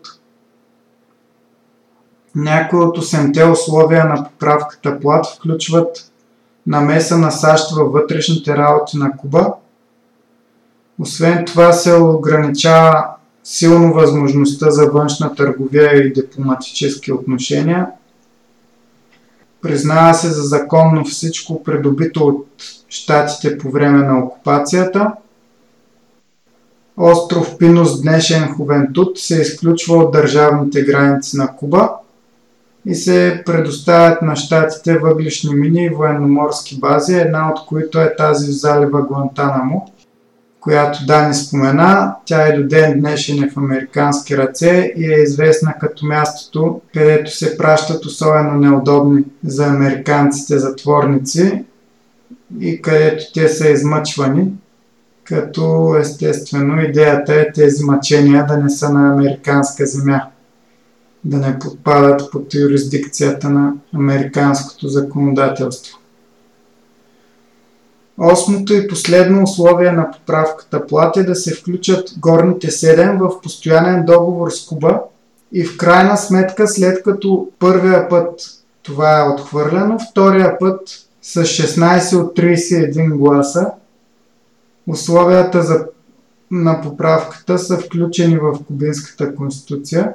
Някои от 8 условия на поправката Плат включват намеса на САЩ във вътрешните работи на Куба. Освен това се ограничава силно възможността за външна търговия и дипломатически отношения. Признава се за законно всичко придобито от щатите по време на окупацията. Остров Пинос днешен Хувентут се изключва от държавните граници на Куба и се предоставят на щатите въглишни мини и военноморски бази, една от които е тази в залива Гуантанамо която Дани спомена. Тя и до ден днешен е в американски ръце и е известна като мястото, където се пращат особено неудобни за американците затворници и където те са измъчвани, като естествено идеята е тези мъчения да не са на американска земя. да не подпадат под юрисдикцията на американското законодателство. Осмото и последно условие на поправката плат е да се включат горните 7 в постоянен договор с Куба и в крайна сметка, след като първия път това е отхвърлено, втория път с 16 от 31 гласа условията за, на поправката са включени в Кубинската конституция.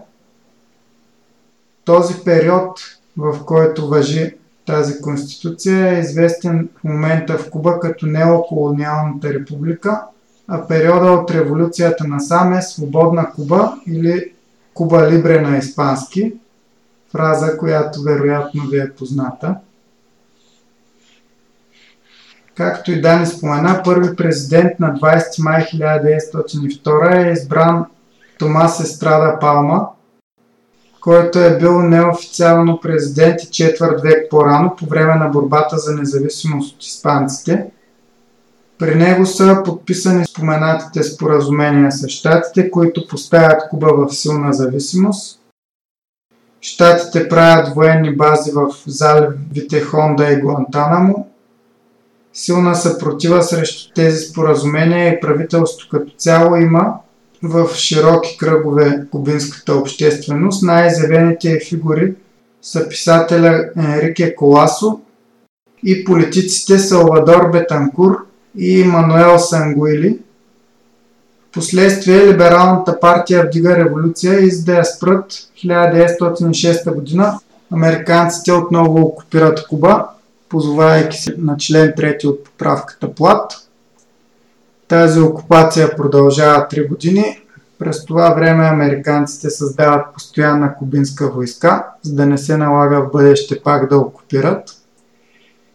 Този период, в който въжи тази конституция е известен в момента в Куба като неоколониалната република, а периода от революцията на сам е Свободна Куба или Куба Либре на испански, фраза, която вероятно ви е позната. Както и Дани спомена, първи президент на 20 май 1902 е избран Томас Естрада Палма, който е бил неофициално президент и четвърт век по-рано по време на борбата за независимост от испанците. При него са подписани споменатите споразумения с щатите, които поставят Куба в силна зависимост. Штатите правят военни бази в заливите Хонда и Гуантанамо. Силна съпротива срещу тези споразумения и правителството като цяло има в широки кръгове кубинската общественост. Най-изявените фигури са писателя Енрике Коласо и политиците Салвадор Бетанкур и Мануел Сангуили. Последствие либералната партия вдига революция и за да я спрат 1906 година американците отново окупират Куба, позовавайки се на член 3 от поправката Плат – тази окупация продължава 3 години. През това време американците създават постоянна кубинска войска, за да не се налага в бъдеще пак да окупират.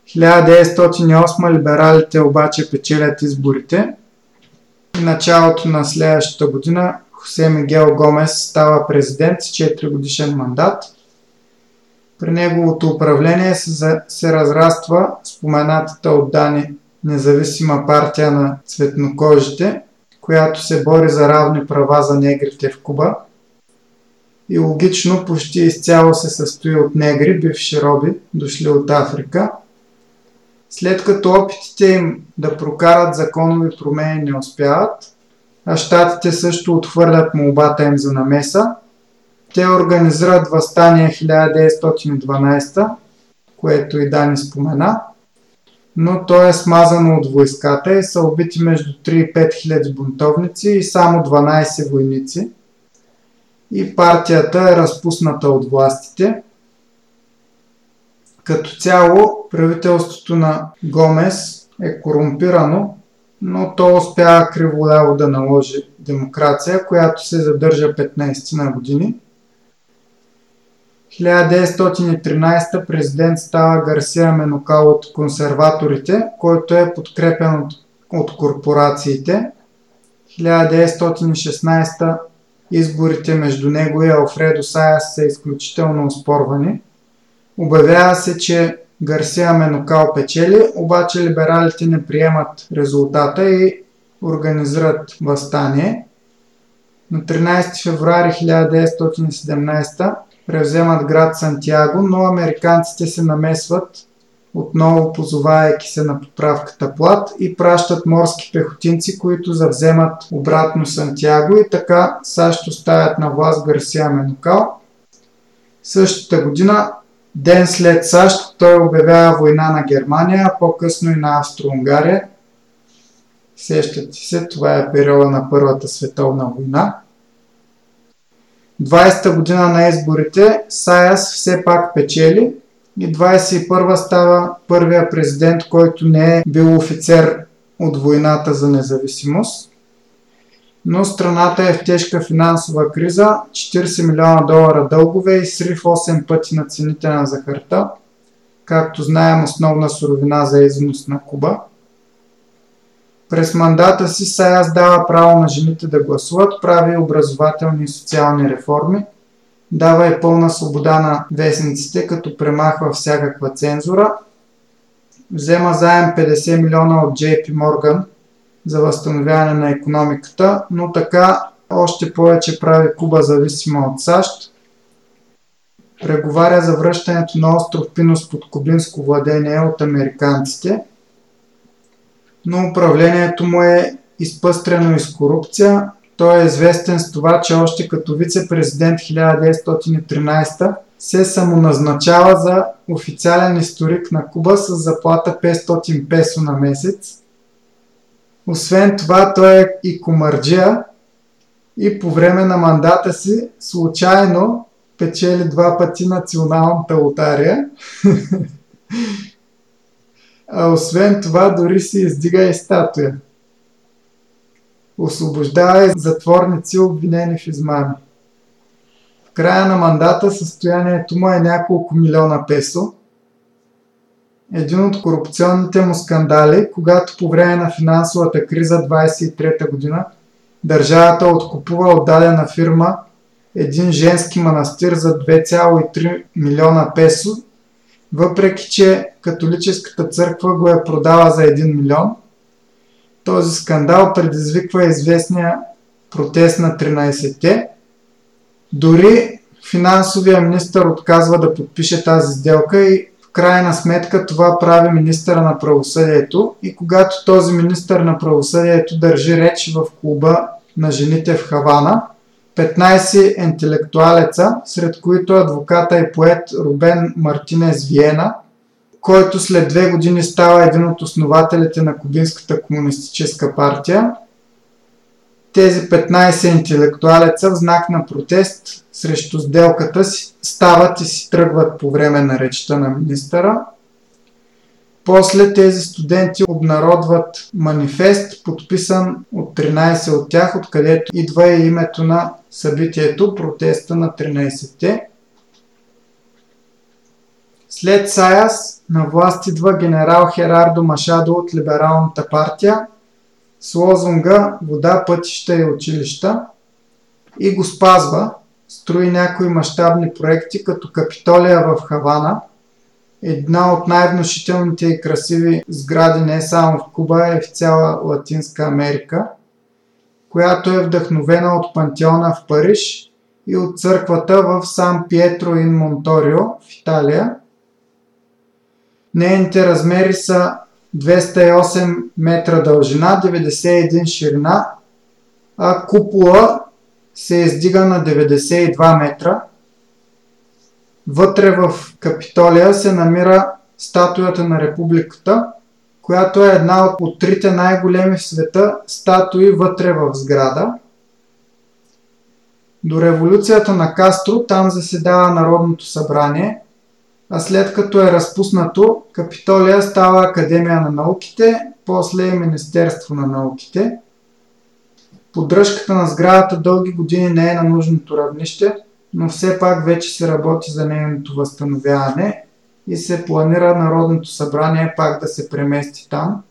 1908 либералите обаче печелят изборите. В началото на следващата година Хосе Мигел Гомес става президент с 4 годишен мандат. При неговото управление се, се разраства споменатата от Дани независима партия на цветнокожите, която се бори за равни права за негрите в Куба. И логично почти изцяло се състои от негри, бивши роби, дошли от Африка. След като опитите им да прокарат законови промени не успяват, а щатите също отхвърлят молбата им за намеса, те организират възстание 1912, което и Дани спомена – но то е смазано от войската и са убити между 3 и 5 хиляди бунтовници и само 12 войници. И партията е разпусната от властите. Като цяло правителството на Гомес е корумпирано, но то успява криволяво да наложи демокрация, която се задържа 15 на години. 1913 президент става Гарсия Менокал от консерваторите, който е подкрепен от, от корпорациите. 1916 изборите между него и Алфредо Саяс са изключително оспорвани. Обявява се, че Гарсия Менокал печели, обаче либералите не приемат резултата и организират възстание. На 13 февруари 1917 превземат град Сантьяго, но американците се намесват, отново позовавайки се на поправката Плат и пращат морски пехотинци, които завземат обратно Сантьяго и така САЩ оставят на власт Гарсия Менокал. Същата година, ден след САЩ, той обявява война на Германия, а по-късно и на Австро-Унгария. Сещате се, това е периода на Първата световна война. 20-та година на изборите Саяс все пак печели и 21 става първия президент, който не е бил офицер от войната за независимост. Но страната е в тежка финансова криза, 40 милиона долара дългове и срив 8 пъти на цените на захарта, както знаем основна суровина за износ на Куба – през мандата си Саяс дава право на жените да гласуват, прави образователни и социални реформи, дава и пълна свобода на вестниците, като премахва всякаква цензура, взема заем 50 милиона от JP Morgan за възстановяване на економиката, но така още повече прави Куба зависима от САЩ преговаря за връщането на остров Пинос под кубинско владение от американците, но управлението му е изпъстрено из корупция. Той е известен с това, че още като вице-президент 1913 се самоназначава за официален историк на Куба с заплата 500 песо на месец. Освен това, той е и комарджия и по време на мандата си случайно печели два пъти националната лотария. [LAUGHS] а освен това дори си издига и статуя. Освобождава и затворници, обвинени в измами. В края на мандата състоянието му е няколко милиона песо. Един от корупционните му скандали, когато по време на финансовата криза 23 година държавата откупува от дадена фирма един женски манастир за 2,3 милиона песо, въпреки че католическата църква го е продала за 1 милион. Този скандал предизвиква известния протест на 13-те. Дори финансовия министр отказва да подпише тази сделка и в крайна сметка това прави министъра на правосъдието и когато този министър на правосъдието държи реч в клуба на жените в Хавана – 15 интелектуалеца, сред които адвоката и поет Рубен Мартинес Виена, който след две години става един от основателите на Кубинската комунистическа партия. Тези 15 интелектуалеца в знак на протест срещу сделката си стават и си тръгват по време на речта на министъра – после тези студенти обнародват манифест, подписан от 13 от тях, откъдето идва и името на събитието, протеста на 13-те. След Саяс на власт идва генерал Херардо Машадо от Либералната партия. С лозунга Вода, пътища и училища и го спазва, строи някои мащабни проекти като Капитолия в Хавана – една от най-внушителните и красиви сгради не само в Куба, е в цяла Латинска Америка, която е вдъхновена от пантеона в Париж и от църквата в Сан Пиетро ин Монторио в Италия. Нейните размери са 208 метра дължина, 91 ширина, а купола се издига на 92 метра – Вътре в Капитолия се намира статуята на републиката, която е една от трите най-големи в света статуи вътре в сграда. До революцията на Кастро там заседава Народното събрание, а след като е разпуснато, Капитолия става Академия на науките, после е Министерство на науките. Поддръжката на сградата дълги години не е на нужното равнище – но все пак вече се работи за нейното възстановяване и се планира Народното събрание пак да се премести там.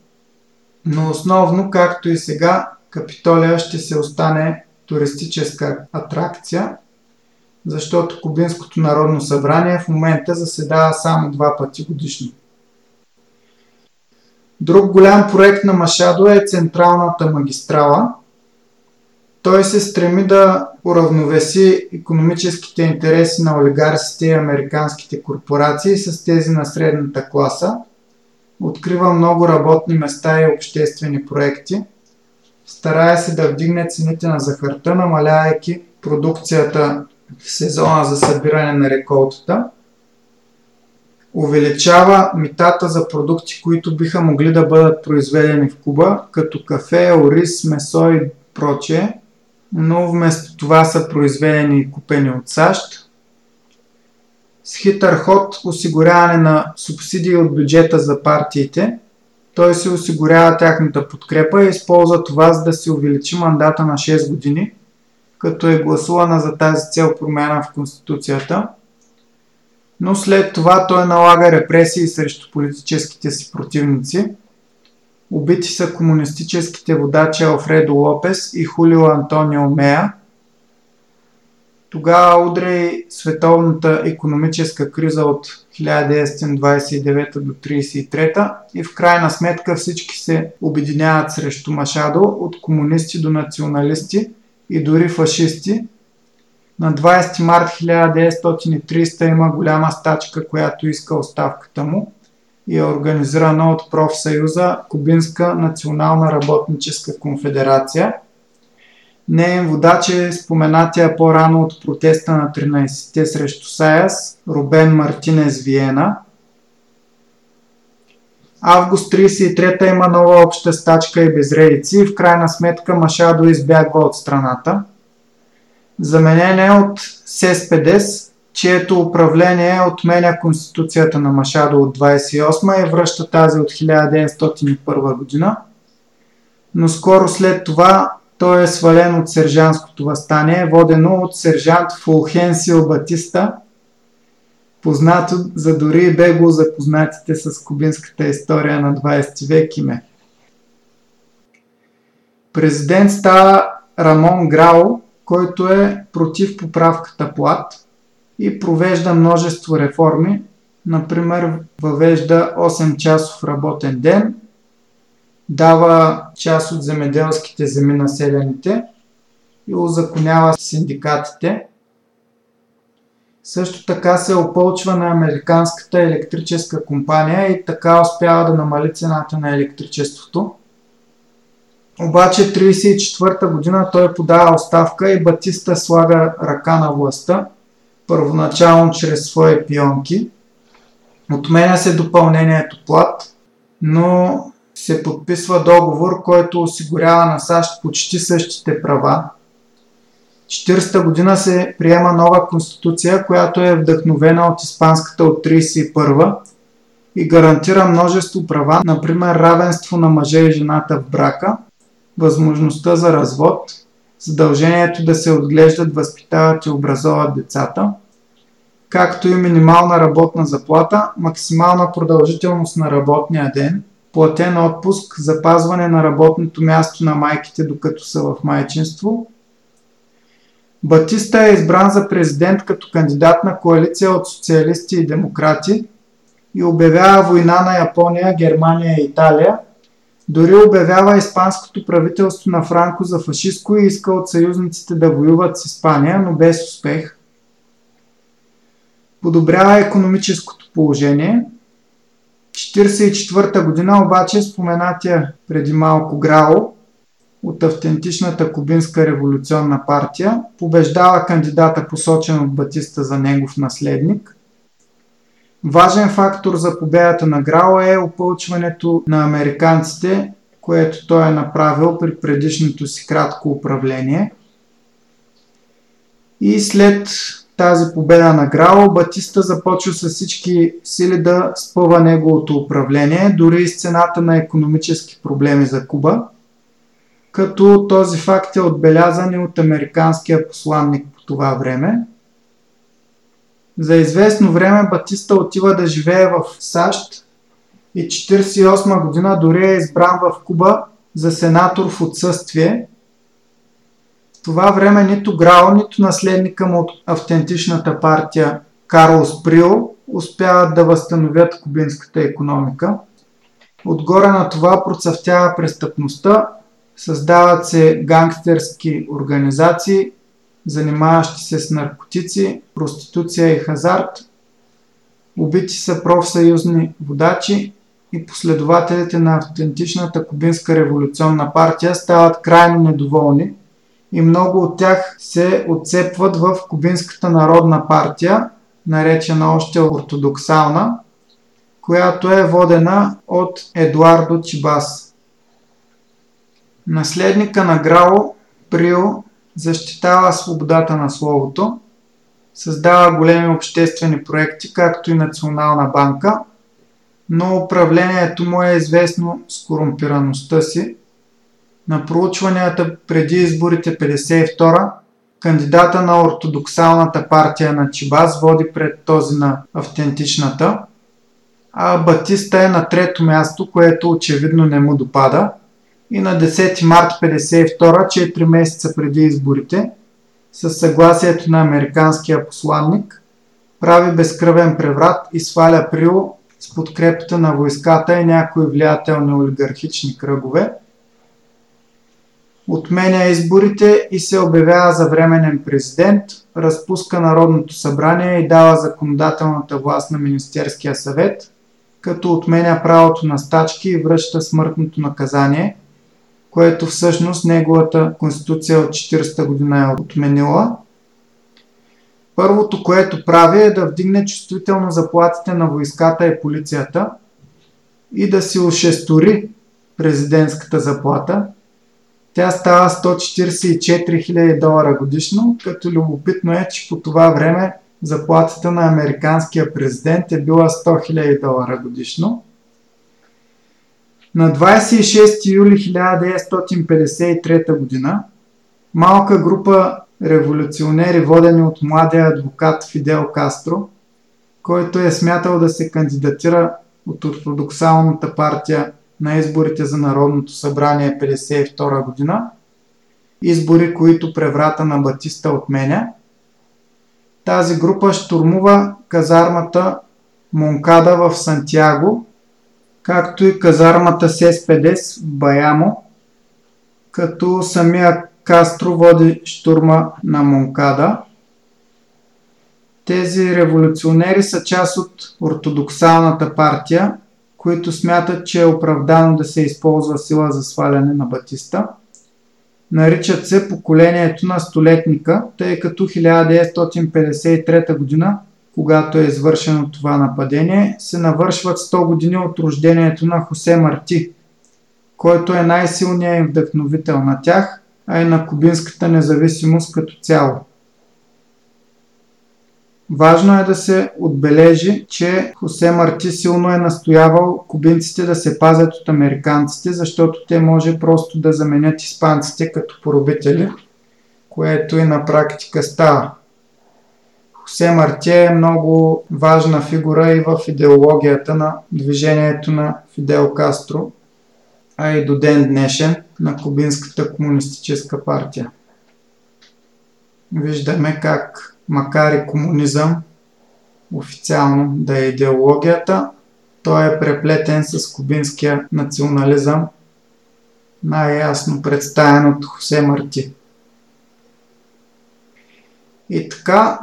Но основно, както и сега, Капитолия ще се остане туристическа атракция, защото Кубинското народно събрание в момента заседава само два пъти годишно. Друг голям проект на Машадо е Централната магистрала. Той се стреми да уравновеси економическите интереси на олигарсите и американските корпорации с тези на средната класа, открива много работни места и обществени проекти, старае се да вдигне цените на захарта, намаляйки продукцията в сезона за събиране на реколтата, увеличава митата за продукти, които биха могли да бъдат произведени в Куба, като кафе, ориз, месо и прочее, но вместо това са произведени и купени от САЩ. С хитър ход осигуряване на субсидии от бюджета за партиите, той се осигурява тяхната подкрепа и използва това за да се увеличи мандата на 6 години, като е гласувана за тази цел промяна в Конституцията. Но след това той налага репресии срещу политическите си противници – Убити са комунистическите водачи Алфредо Лопес и Хулио Антонио Мея. Тогава удря и световната економическа криза от 1929 до 1933 и в крайна сметка всички се обединяват срещу Машадо от комунисти до националисти и дори фашисти. На 20 март 1930 има голяма стачка, която иска оставката му и е организирана от профсъюза Кубинска национална работническа конфедерация. Неен водач е споменатия по-рано от протеста на 13-те срещу Саяс, Рубен Мартинес Виена. Август 33-та има нова обща стачка и безредици и в крайна сметка Машадо избягва от страната. Заменен е от Сеспедес, чието управление отменя Конституцията на Машадо от 28 и връща тази от 1901 година. Но скоро след това той е свален от сержантското възстание, водено от сержант Фулхенсио Батиста, познато за дори и бегло запознатите с кубинската история на 20 век име. Президент става Рамон Грао, който е против поправката плат и провежда множество реформи. Например, въвежда 8 часов работен ден, дава част от земеделските земи на селените и озаконява синдикатите. Също така се опълчва на американската електрическа компания и така успява да намали цената на електричеството. Обаче 1934 година той подава оставка и Батиста слага ръка на властта, първоначално чрез свои пионки. Отменя се допълнението плат, но се подписва договор, който осигурява на САЩ почти същите права. 40-та година се приема нова конституция, която е вдъхновена от испанската от 31 и гарантира множество права, например равенство на мъже и жената в брака, възможността за развод, задължението да се отглеждат, възпитават и образоват децата, както и минимална работна заплата, максимална продължителност на работния ден – платен отпуск, запазване на работното място на майките докато са в майчинство. Батиста е избран за президент като кандидат на коалиция от социалисти и демократи и обявява война на Япония, Германия и Италия. Дори обявява испанското правителство на Франко за фашистско и иска от съюзниците да воюват с Испания, но без успех. Подобрява економическото положение – 1944 година обаче споменатия преди малко Грао от автентичната кубинска революционна партия побеждава кандидата посочен от Батиста за негов наследник. Важен фактор за победата на Грао е опълчването на американците, което той е направил при предишното си кратко управление. И след тази победа на Грао, Батиста започва с всички сили да спъва неговото управление, дори и цената на економически проблеми за Куба, като този факт е отбелязан и от американския посланник по това време. За известно време Батиста отива да живее в САЩ и 1948 година дори е избран в Куба за сенатор в отсъствие – това време нито Грао, нито наследника му от автентичната партия Карлос Прио успяват да възстановят кубинската економика. Отгоре на това процъфтява престъпността, създават се гангстерски организации, занимаващи се с наркотици, проституция и хазарт. Убити са профсъюзни водачи и последователите на автентичната кубинска революционна партия стават крайно недоволни – и много от тях се отцепват в Кубинската народна партия, наречена още ортодоксална, която е водена от Едуардо Чибас. Наследника на Грао, Прио, защитава свободата на словото, създава големи обществени проекти, както и Национална банка, но управлението му е известно с корумпираността си на проучванията преди изборите 52 кандидата на ортодоксалната партия на Чибас води пред този на автентичната, а Батиста е на трето място, което очевидно не му допада. И на 10 март 52, 4 месеца преди изборите, със съгласието на американския посланник, прави безкръвен преврат и сваля Прио с подкрепата на войската и някои влиятелни олигархични кръгове – отменя изборите и се обявява за временен президент, разпуска Народното събрание и дава законодателната власт на Министерския съвет, като отменя правото на стачки и връща смъртното наказание, което всъщност неговата конституция от 40-та година е отменила. Първото, което прави е да вдигне чувствително заплатите на войската и полицията и да си ушестори президентската заплата – тя става 144 000 долара годишно, като любопитно е, че по това време заплатата на американския президент е била 100 000 долара годишно. На 26 юли 1953 г. малка група революционери, водени от младия адвокат Фидел Кастро, който е смятал да се кандидатира от ортодоксалната партия на изборите за Народното събрание 1952 година, избори, които преврата на Батиста отменя. Тази група штурмува казармата Монкада в Сантьяго, както и казармата Сеспедес в Баямо, като самия Кастро води штурма на Монкада. Тези революционери са част от ортодоксалната партия, които смятат, че е оправдано да се използва сила за сваляне на Батиста. Наричат се поколението на столетника, тъй като 1953 година, когато е извършено това нападение, се навършват 100 години от рождението на Хосе Марти, който е най-силният им вдъхновител на тях, а и на кубинската независимост като цяло. Важно е да се отбележи, че Хосе Марти силно е настоявал кубинците да се пазят от американците, защото те може просто да заменят испанците като поробители, което и на практика става. Хосе Марти е много важна фигура и в идеологията на движението на Фидел Кастро, а и до ден днешен на Кубинската комунистическа партия. Виждаме как макар и комунизъм официално да е идеологията, той е преплетен с кубинския национализъм, най-ясно представен от Хосе Марти. И така,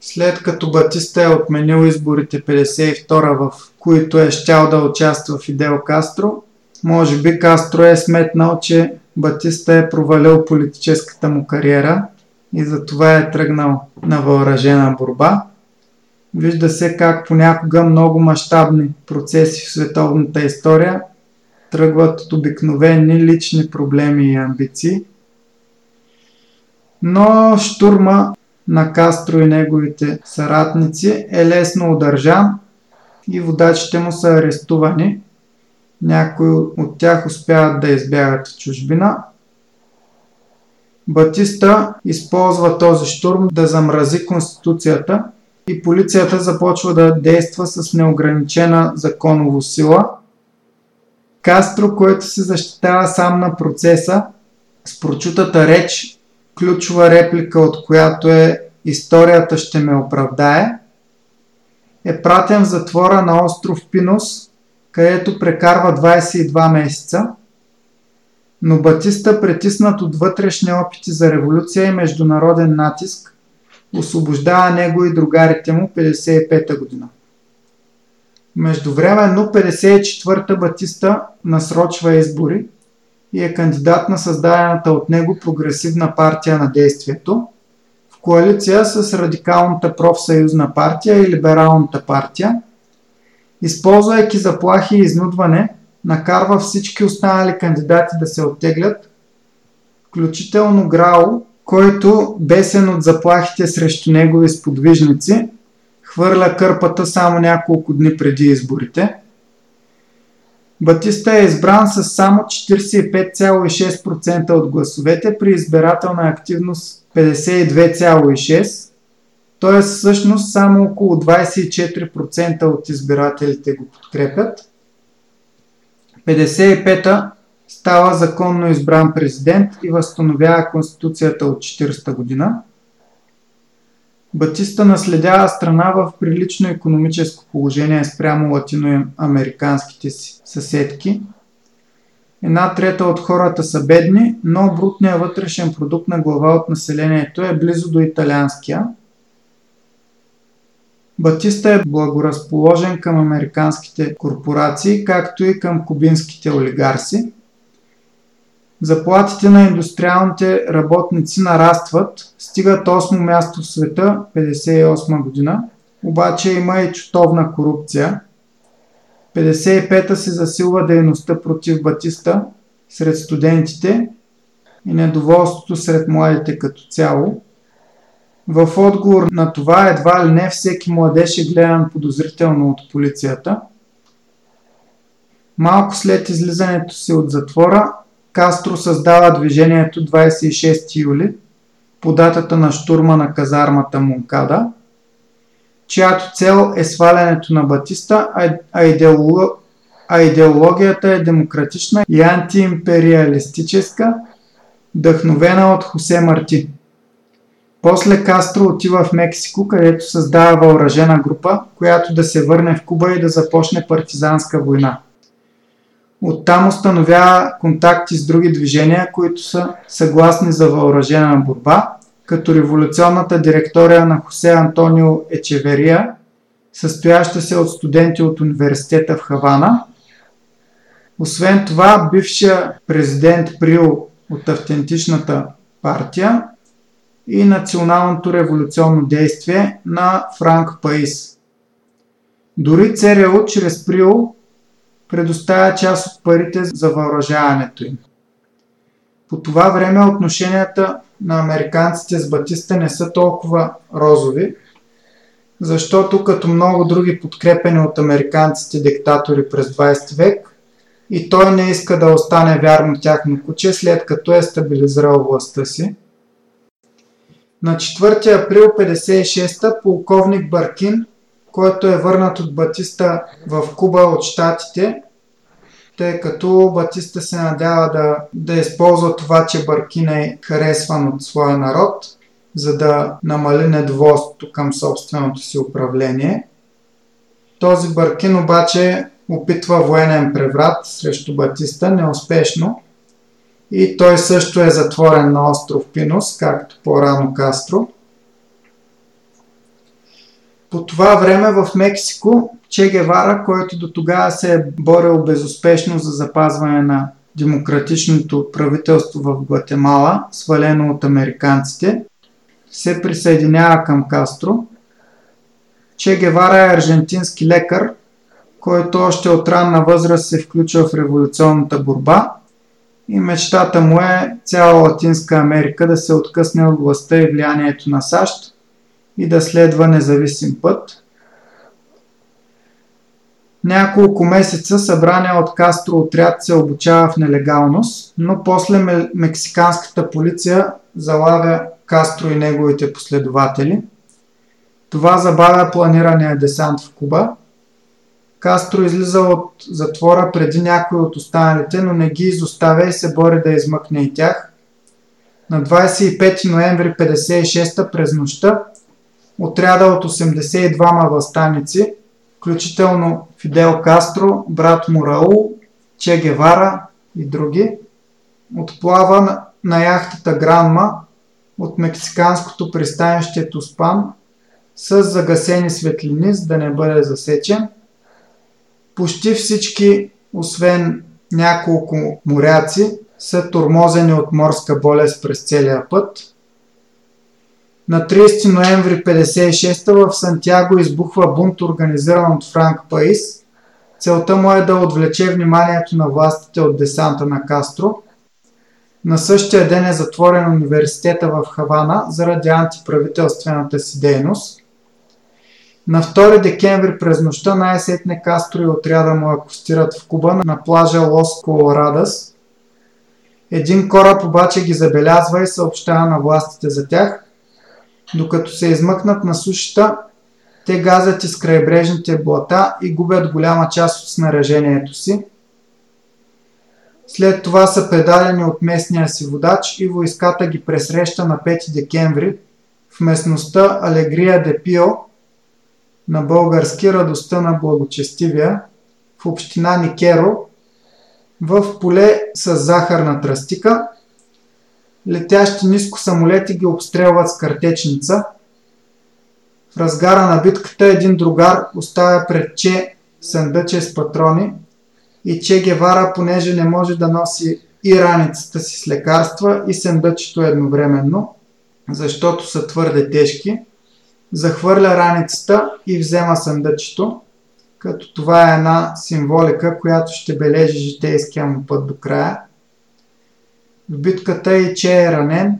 след като Батиста е отменил изборите 52 в които е щял да участва Фидел Кастро, може би Кастро е сметнал, че Батиста е провалил политическата му кариера и за това е тръгнал на въоръжена борба. Вижда се как понякога много мащабни процеси в световната история тръгват от обикновени лични проблеми и амбиции. Но штурма на Кастро и неговите съратници е лесно удържан и водачите му са арестувани. Някои от тях успяват да избягат в чужбина, Батиста използва този штурм да замрази Конституцията и полицията започва да действа с неограничена законово сила. Кастро, който се защитава сам на процеса, с прочутата реч, ключова реплика от която е Историята ще ме оправдае, е пратен в затвора на остров Пинос, където прекарва 22 месеца – но Батиста, притиснат от вътрешни опити за революция и международен натиск, освобождава него и другарите му 55-та година. Междувременно 54-та Батиста насрочва избори и е кандидат на създадената от него прогресивна партия на действието, в коалиция с радикалната профсъюзна партия и либералната партия, използвайки заплахи и изнудване, накарва всички останали кандидати да се оттеглят, включително Грао, който, бесен от заплахите срещу негови сподвижници, хвърля кърпата само няколко дни преди изборите. Батиста е избран с само 45,6% от гласовете при избирателна активност 52,6%, т.е. всъщност само около 24% от избирателите го подкрепят. 55-та става законно избран президент и възстановява Конституцията от 40-та година. Батиста наследява страна в прилично економическо положение спрямо латиноамериканските си съседки. Една трета от хората са бедни, но брутният вътрешен продукт на глава от населението е близо до италианския. Батиста е благоразположен към американските корпорации, както и към кубинските олигарси. Заплатите на индустриалните работници нарастват, стигат 8 място в света 58 година, обаче има и чутовна корупция. 55-та се засилва дейността против Батиста сред студентите и недоволството сред младите като цяло. В отговор на това едва ли не всеки младеж е гледан подозрително от полицията. Малко след излизането си от затвора, Кастро създава движението 26 юли по датата на штурма на казармата Мункада, чиято цел е свалянето на Батиста, а, идеолог... а идеологията е демократична и антиимпериалистическа, вдъхновена от Хосе Марти. После Кастро отива в Мексико, където създава въоръжена група, която да се върне в Куба и да започне партизанска война. Оттам установява контакти с други движения, които са съгласни за въоръжена борба, като революционната директория на Хосе Антонио Ечеверия, състояща се от студенти от университета в Хавана. Освен това, бившия президент Прил от автентичната партия и националното революционно действие на Франк Паис. Дори ЦРУ чрез Прил предоставя част от парите за въоръжаването им. По това време отношенията на американците с Батиста не са толкова розови, защото като много други подкрепени от американците диктатори през 20 век, и той не иска да остане вярно тяхно куче, след като е стабилизирал властта си. На 4 април 56 полковник Баркин който е върнат от Батиста в Куба от Штатите, тъй като Батиста се надява да, да използва това, че Баркин е харесван от своя народ, за да намали недоволството към собственото си управление. Този Баркин обаче опитва военен преврат срещу Батиста неуспешно и той също е затворен на остров Пинос, както по-рано Кастро. По това време в Мексико Че Гевара, който до тогава се е борил безуспешно за запазване на демократичното правителство в Гватемала, свалено от американците, се присъединява към Кастро. Че Гевара е аржентински лекар, който още от ранна възраст се включва в революционната борба и мечтата му е цяла Латинска Америка да се откъсне от властта и влиянието на САЩ и да следва независим път. Няколко месеца събрания от Кастро отряд се обучава в нелегалност, но после мексиканската полиция залавя Кастро и неговите последователи. Това забавя планирания десант в Куба. Кастро излиза от затвора преди някои от останалите, но не ги изоставя и се бори да измъкне и тях. На 25 ноември 56 през нощта отряда от 82 възстаници, включително Фидел Кастро, брат му Раул, Че Гевара и други, отплава на, яхтата Гранма от мексиканското пристанище Туспан с загасени светлини, за да не бъде засечен. Почти всички, освен няколко моряци, са тормозени от морска болест през целия път – на 30 ноември 1956 в Сантьяго избухва бунт, организиран от Франк Паис. Целта му е да отвлече вниманието на властите от десанта на Кастро. На същия ден е затворен университета в Хавана заради антиправителствената си дейност. На 2 декември през нощта най-сетне Кастро и отряда му акустират в Куба на плажа Лос Колорадас. Един кораб обаче ги забелязва и съобщава на властите за тях – докато се измъкнат на сушата, те газят из крайбрежните блата и губят голяма част от снаряжението си. След това са предадени от местния си водач и войската ги пресреща на 5 декември в местността Алегрия де Пио, на български радостта на благочестивия, в община Никеро, в поле с захарна тръстика. Летящи ниско самолети ги обстрелват с картечница. В разгара на битката един другар оставя пред Че съндъче с патрони и Че Гевара, понеже не може да носи и раницата си с лекарства и съндъчето едновременно, защото са твърде тежки, захвърля раницата и взема съндъчето, като това е една символика, която ще бележи житейския му път до края. В битката и че е ранен,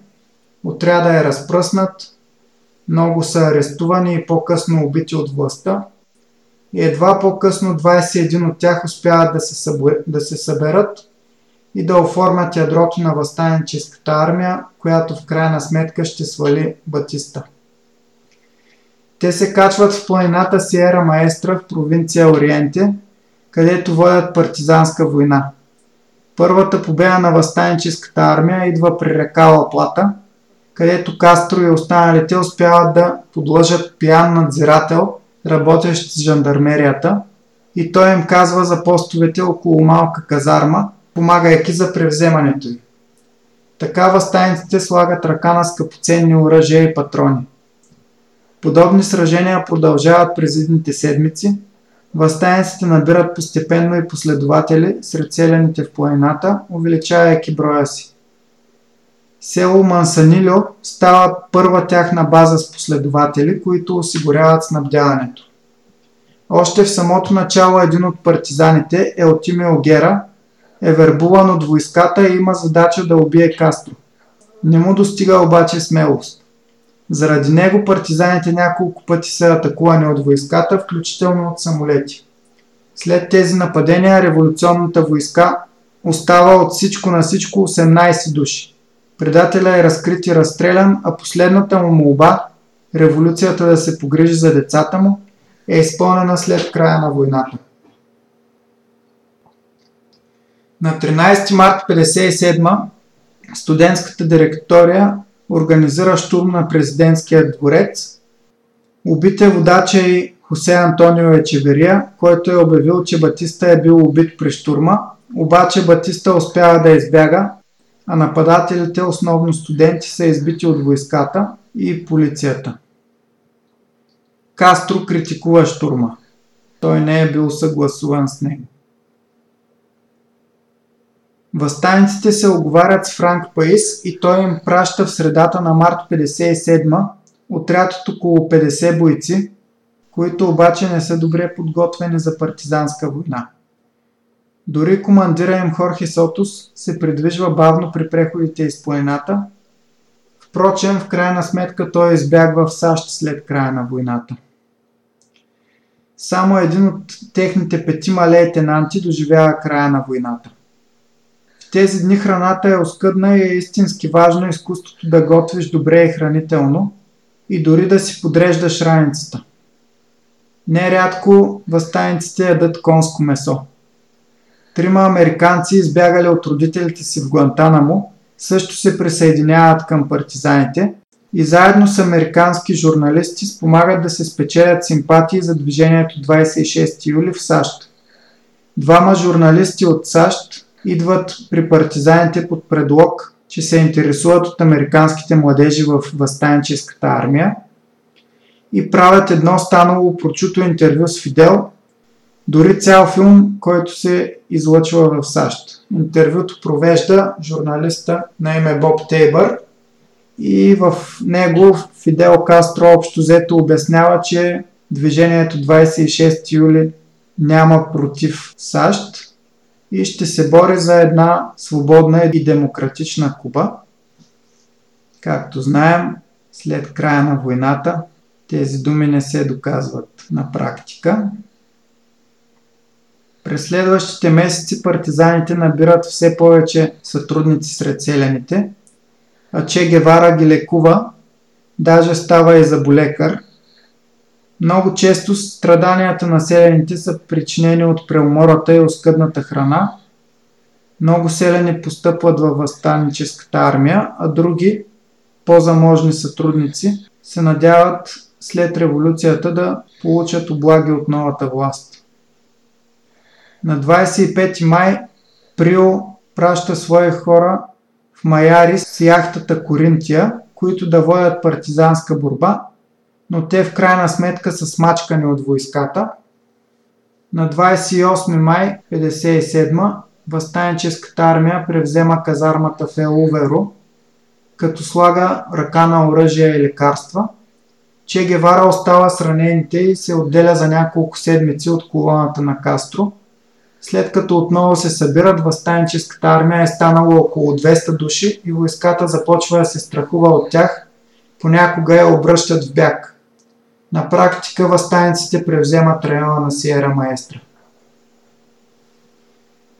отряда е разпръснат, много са арестувани и по-късно убити от властта. И едва по-късно 21 от тях успяват да се, да се съберат и да оформят ядрото на възстанническата армия, която в крайна сметка ще свали Батиста. Те се качват в планината Сиера Маестра в провинция Ориенте, където водят партизанска война. Първата победа на възстанническата армия идва при река Лаплата, където Кастро и останалите успяват да подлъжат пиян надзирател, работещ с жандармерията, и той им казва за постовете около малка казарма, помагайки за превземането й. Така възстаниците слагат ръка на скъпоценни оръжия и патрони. Подобни сражения продължават през едните седмици. Възстаниците набират постепенно и последователи сред селените в планината, увеличавайки броя си. Село Мансанилио става първа тяхна база с последователи, които осигуряват снабдяването. Още в самото начало един от партизаните, Елтиме Огера, е вербуван от войската и има задача да убие Кастро. Не му достига обаче смелост. Заради него партизаните няколко пъти са атакувани от войската, включително от самолети. След тези нападения революционната войска остава от всичко на всичко 18 души. Предателя е разкрит и разстрелян, а последната му молба, революцията да се погрижи за децата му, е изпълнена след края на войната. На 13 март 1957 студентската директория организира штурм на президентския дворец. Убит е водача и Хосе Антонио Ечеверия, който е обявил, че Батиста е бил убит при штурма, обаче Батиста успява да избяга, а нападателите, основно студенти, са избити от войската и полицията. Кастро критикува штурма. Той не е бил съгласуван с него. Възстаниците се оговарят с Франк Паис и той им праща в средата на март 57 отряд от около 50 бойци, които обаче не са добре подготвени за партизанска война. Дори командира им Хорхе Сотус се придвижва бавно при преходите из планината. Впрочем, в крайна сметка той избягва в САЩ след края на войната. Само един от техните петима лейтенанти доживява края на войната. Тези дни храната е оскъдна и е истински важно изкуството да готвиш добре и хранително и дори да си подреждаш раницата. Нерядко възстаниците ядат конско месо. Трима американци, избягали от родителите си в Гуантанамо, също се присъединяват към партизаните и заедно с американски журналисти спомагат да се спечелят симпатии за движението 26 юли в САЩ. Двама журналисти от САЩ идват при партизаните под предлог, че се интересуват от американските младежи в възстанческата армия и правят едно станало прочуто интервю с Фидел, дори цял филм, който се излъчва в САЩ. Интервюто провежда журналиста на име Боб Тейбър и в него Фидел Кастро общо взето обяснява, че движението 26 юли няма против САЩ, и ще се бори за една свободна и демократична Куба. Както знаем, след края на войната тези думи не се доказват на практика. През следващите месеци партизаните набират все повече сътрудници сред селените, а Че Гевара ги лекува, даже става и заболекар – много често страданията на селените са причинени от преумората и оскъдната храна. Много селени постъпват във възстанническата армия, а други, по-заможни сътрудници, се надяват след революцията да получат облаги от новата власт. На 25 май Прио праща свои хора в Майари с яхтата Коринтия, които да водят партизанска борба, но те в крайна сметка са смачкани от войската. На 28 май 1957 възстанническата армия превзема казармата в Елуверо, като слага ръка на оръжия и лекарства. Че Гевара остава с ранените и се отделя за няколко седмици от колоната на Кастро. След като отново се събират, възстанническата армия е станала около 200 души и войската започва да се страхува от тях, понякога я обръщат в бяг. На практика възстаниците превземат района на Сиера Маестра.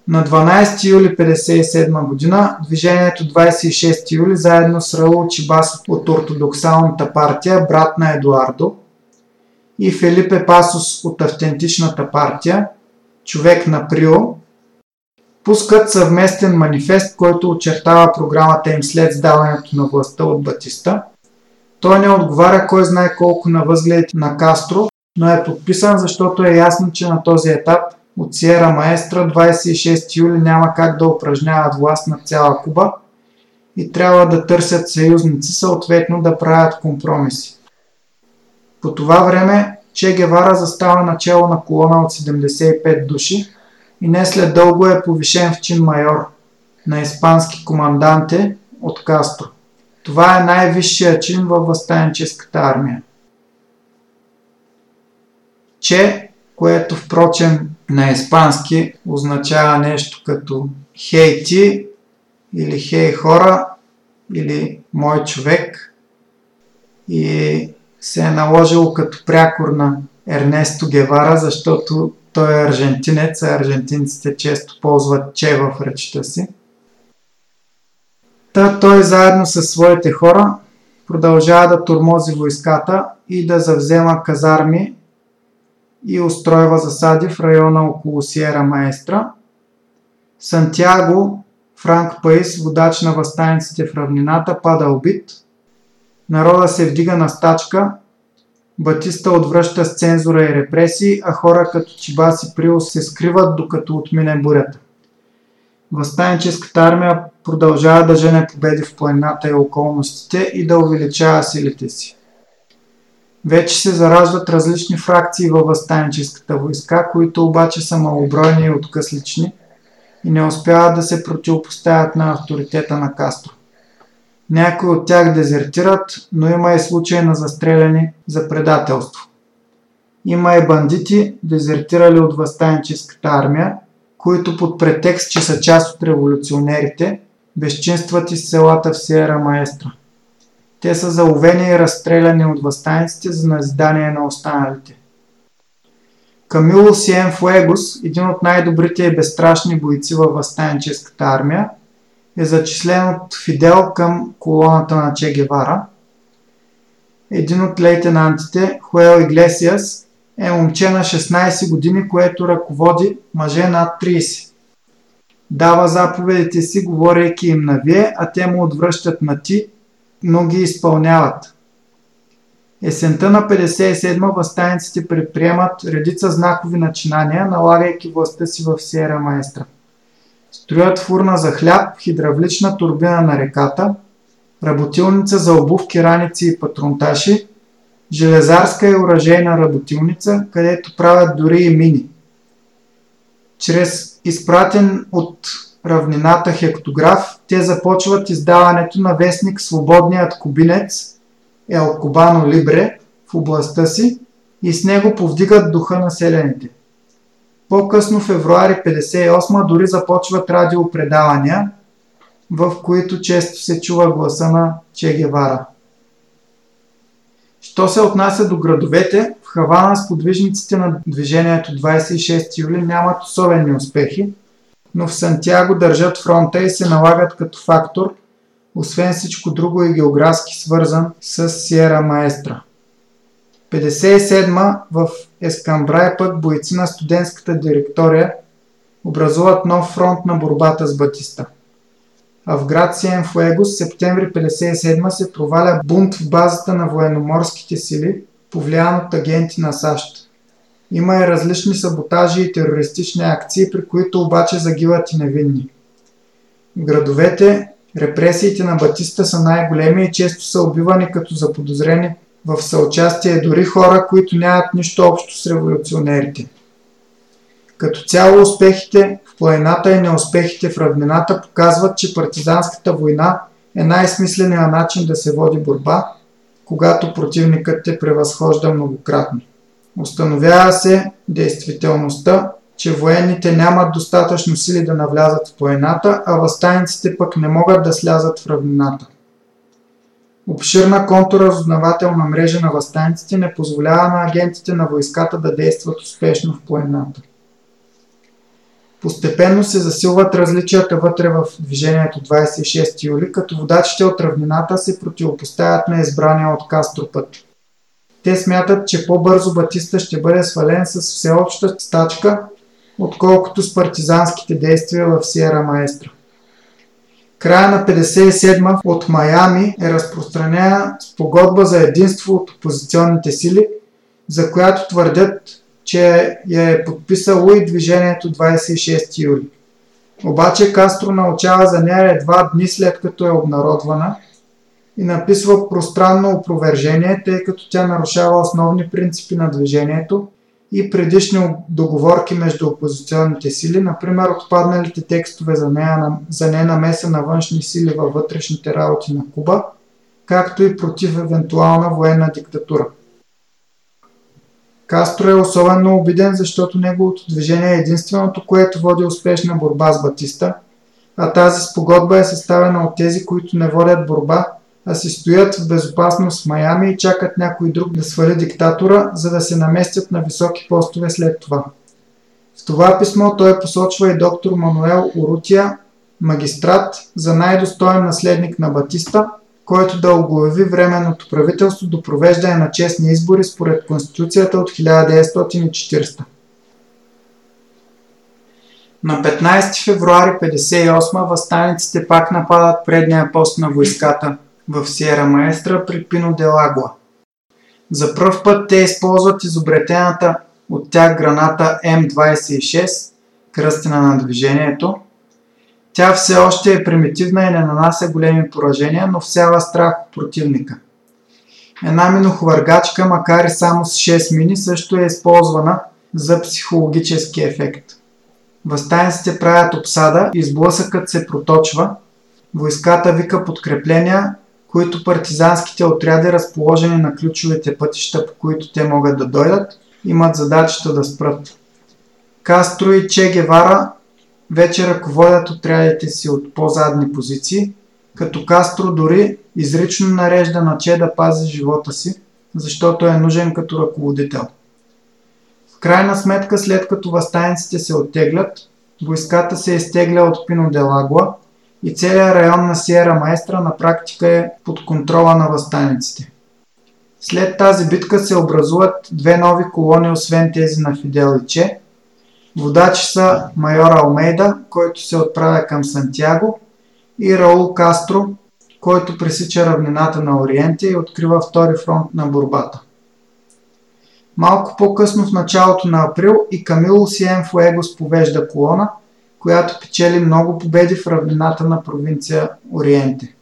На 12 юли 1957 година движението 26 юли заедно с Раул Чибас от ортодоксалната партия, брат на Едуардо, и Фелипе Пасос от автентичната партия, човек на Прио, пускат съвместен манифест, който очертава програмата им след сдаването на властта от Батиста. Той не отговаря кой знае колко на възгледите на Кастро, но е подписан, защото е ясно, че на този етап от Сиера Маестра 26 юли няма как да упражняват власт на цяла Куба и трябва да търсят съюзници, съответно да правят компромиси. По това време Че Гевара застава начало на колона от 75 души и не след дълго е повишен в чин майор на испански команданте от Кастро. Това е най-висшия чин във възстанническата армия. Че, което впрочем на испански означава нещо като хей ти или хей хора или мой човек и се е наложило като прякор на Ернесто Гевара, защото той е аржентинец, а аржентинците често ползват че в речта си. Та той заедно с своите хора продължава да турмози войската и да завзема казарми и устройва засади в района около Сиера Маестра. Сантьяго, Франк Паис, водач на възстаниците в равнината, пада убит. Народа се вдига на стачка. Батиста отвръща с цензура и репресии, а хора като Чибас и Прио се скриват докато отмине бурята. Възстаническата армия продължава да жене победи в планината и околностите и да увеличава силите си. Вече се зараждат различни фракции във възстанническата войска, които обаче са малобройни и откъслични и не успяват да се противопоставят на авторитета на Кастро. Някои от тях дезертират, но има и случаи на застреляни за предателство. Има и бандити, дезертирали от възстанническата армия, които под претекст, че са част от революционерите, безчинстват из селата в Сиера Маестра. Те са заловени и разстреляни от възстаниците за назидание на останалите. Камило Сиен Фуегос, един от най-добрите и безстрашни бойци във възстанническата армия, е зачислен от Фидел към колоната на Че Гевара. Един от лейтенантите, Хуел Иглесиас, е момче на 16 години, което ръководи мъже над 30. Дава заповедите си, говорейки им на вие, а те му отвръщат на ти но ги изпълняват. Есента на 57 възстаниците предприемат редица знакови начинания, налагайки властта си в Сиера Маестра. Строят фурна за хляб, хидравлична турбина на реката, работилница за обувки, раници и патронташи, железарска и оръжейна работилница, където правят дори и мини. Чрез изпратен от равнината хектограф, те започват издаването на вестник Свободният кубинец Ел Кубано Либре в областта си и с него повдигат духа на селените. По-късно февруари 58 дори започват радиопредавания, в които често се чува гласа на Че Гевара. Що се отнася до градовете, в Хавана с подвижниците на движението 26 юли нямат особени успехи, но в Сантьяго държат фронта и се налагат като фактор, освен всичко друго и географски свързан с Сиера Маестра. 57 в Ескамбрай пък бойци на студентската директория образуват нов фронт на борбата с Батиста. А в град Сиенфуегос септември 57 се проваля бунт в базата на военноморските сили, повлиян от агенти на САЩ. Има и различни саботажи и терористични акции, при които обаче загиват и невинни. Градовете репресиите на Батиста са най-големи и често са убивани като заподозрени в съучастие дори хора, които нямат нищо общо с революционерите. Като цяло успехите в планината и неуспехите в равнината показват, че партизанската война е най-смисленият начин да се води борба, когато противникът те превъзхожда многократно. Установява се действителността, че военните нямат достатъчно сили да навлязат в планината, а възстаниците пък не могат да слязат в равнината. Обширна контуразузнавателна мрежа на възстаниците не позволява на агентите на войската да действат успешно в планината. Постепенно се засилват различията вътре в движението 26 юли, като водачите от равнината се противопоставят на избрания от Кастро път. Те смятат, че по-бързо Батиста ще бъде свален с всеобща стачка, отколкото с партизанските действия в Сиера Маестра. Края на 57 от Майами е разпространена спогодба за единство от опозиционните сили, за която твърдят, че я е подписало и движението 26 юли. Обаче Кастро научава за нея едва дни след като е обнародвана и написва пространно опровержение, тъй като тя нарушава основни принципи на движението и предишни договорки между опозиционните сили, например отпадналите текстове за, нея, за ненамеса на външни сили във вътрешните работи на Куба, както и против евентуална военна диктатура. Кастро е особено обиден, защото неговото движение е единственото, което води успешна борба с Батиста, а тази спогодба е съставена от тези, които не водят борба, а си стоят в безопасност в Майами и чакат някой друг да свали диктатора, за да се наместят на високи постове след това. В това писмо той посочва и доктор Мануел Урутия, магистрат за най-достоен наследник на Батиста, който да оглави временното правителство до провеждане на честни избори според Конституцията от 1940. На 15 февруари 1958 възстаниците пак нападат предния пост на войската в Сиера Маестра при Пино де Лагуа. За пръв път те използват изобретената от тях граната М26, кръстена на движението, тя все още е примитивна и не нанася големи поражения, но всява страх от противника. Една минохвъргачка, макар и само с 6 мини, също е използвана за психологически ефект. Възстаниците правят обсада и сблъсъкът се проточва. Войската вика подкрепления, които партизанските отряди, разположени на ключовите пътища, по които те могат да дойдат, имат задачата да спрат. Кастро и Че Гевара вече ръководят отрядите си от по-задни позиции, като Кастро дори изрично нарежда на Че да пази живота си, защото е нужен като ръководител. В крайна сметка, след като възстаниците се оттеглят, войската се изтегля от Пино де Лагуа и целият район на Сиера Маестра на практика е под контрола на възстаниците. След тази битка се образуват две нови колони, освен тези на Фидел и Че, Водачи са майор Алмейда, който се отправя към Сантьяго и Раул Кастро, който пресича равнината на Ориентия и открива втори фронт на борбата. Малко по-късно в началото на април и Камило Сиен Фуегос повежда колона, която печели много победи в равнината на провинция Ориенте.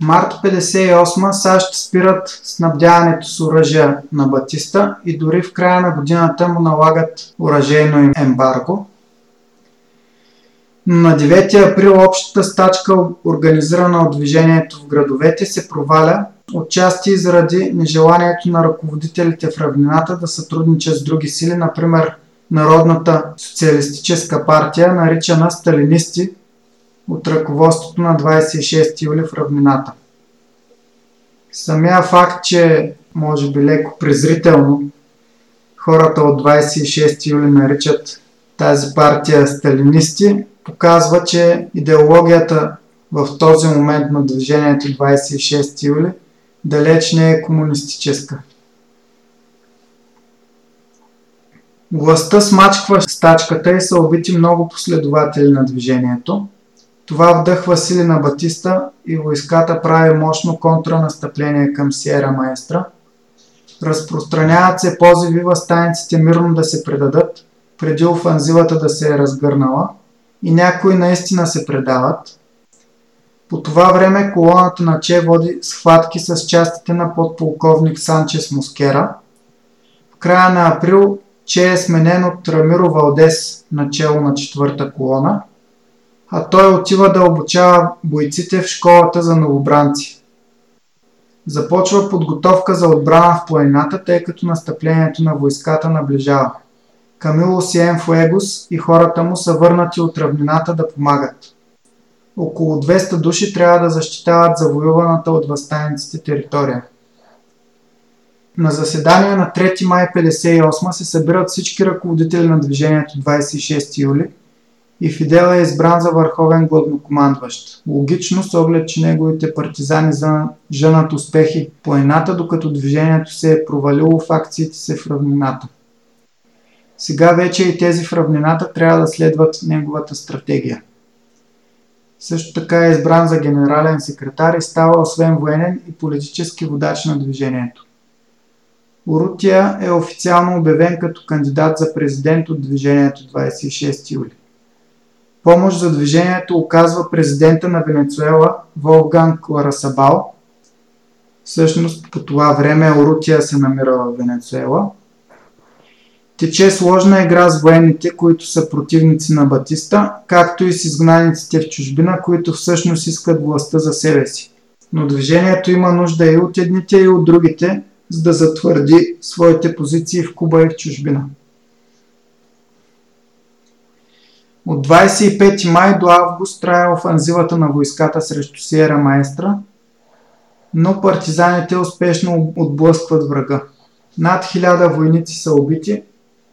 Март 58 САЩ спират снабдяването с оръжия на Батиста и дори в края на годината му налагат оръжейно им ембарго. На 9 април общата стачка, организирана от движението в градовете, се проваля отчасти заради нежеланието на ръководителите в равнината да сътрудничат с други сили, например Народната социалистическа партия, наричана сталинисти от ръководството на 26 юли в равнината. Самия факт, че може би леко презрително хората от 26 юли наричат тази партия сталинисти, показва, че идеологията в този момент на движението 26 юли далеч не е комунистическа. Властта смачква стачката и са убити много последователи на движението. Това вдъхва сили на Батиста и войската прави мощно контранастъпление към Сиера Маестра. Разпространяват се позиви възстаниците мирно да се предадат, преди офанзивата да се е разгърнала и някои наистина се предават. По това време колоната на Че води схватки с частите на подполковник Санчес Москера. В края на април Че е сменен от Рамиро Валдес начало на четвърта колона, а той отива да обучава бойците в школата за новобранци. Започва подготовка за отбрана в планината, тъй като настъплението на войската наближава. Камило Сиен Фуегос и хората му са върнати от равнината да помагат. Около 200 души трябва да защитават завоюваната от възстаниците територия. На заседание на 3 май 58 се събират всички ръководители на движението 26 юли – и Фидел е избран за върховен главнокомандващ. Логично с оглед, че неговите партизани женат успехи по планината, докато движението се е провалило в акциите се в равнината. Сега вече и тези в равнината трябва да следват неговата стратегия. Също така е избран за генерален секретар и става освен военен и политически водач на движението. Урутия е официално обявен като кандидат за президент от движението 26 юли. Помощ за движението оказва президента на Венецуела Волган Ларасабал. Всъщност по това време Орутия се намира в Венецуела. Тече сложна игра с военните, които са противници на Батиста, както и с изгнаниците в чужбина, които всъщност искат властта за себе си. Но движението има нужда и от едните, и от другите, за да затвърди своите позиции в Куба и в чужбина. От 25 май до август трае офанзивата на войската срещу Сиера Маестра, но партизаните успешно отблъскват врага. Над хиляда войници са убити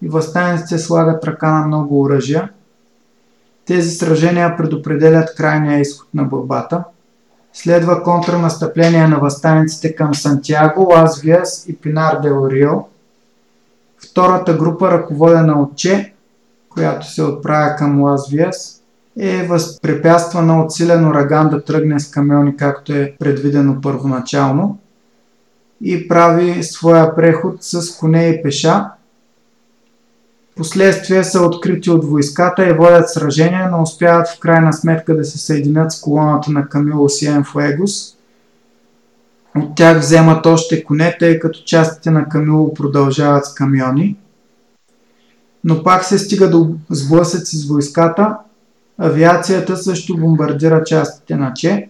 и възстаниците слагат ръка на много оръжия. Тези сражения предопределят крайния изход на борбата. Следва контранастъпление на възстаниците към Сантьяго, Лас Виас и Пинар де Орио. Втората група, ръководена от Че, която се отправя към Лас Виас, е възпрепятствана от силен ураган да тръгне с камиони, както е предвидено първоначално и прави своя преход с коне и пеша. Последствия са открити от войската и водят сражения, но успяват в крайна сметка да се съединят с колоната на Камило Сиен Фуегос. От тях вземат още коне, тъй като частите на Камило продължават с камиони но пак се стига до сблъсъци с войската. Авиацията също бомбардира частите на Че.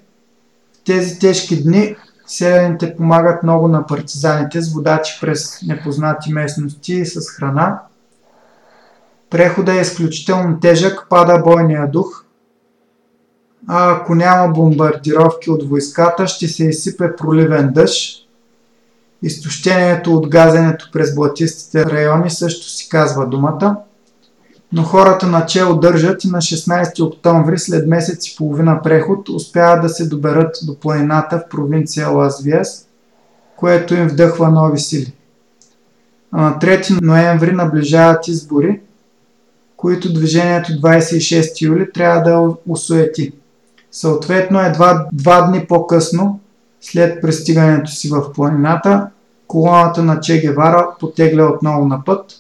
В тези тежки дни селените помагат много на партизаните с водачи през непознати местности и с храна. Прехода е изключително тежък, пада бойния дух. А ако няма бомбардировки от войската, ще се изсипе проливен дъжд Изтощението от газенето през блатистите райони също си казва думата, но хората на Че държат и на 16 октомври след месец и половина преход успяват да се доберат до планината в провинция Лас Виас, което им вдъхва нови сили. А на 3 ноември наближават избори, които движението 26 юли трябва да осуети. Съответно, едва два дни по-късно след пристигането си в планината, колоната на Че Гевара потегля отново на път.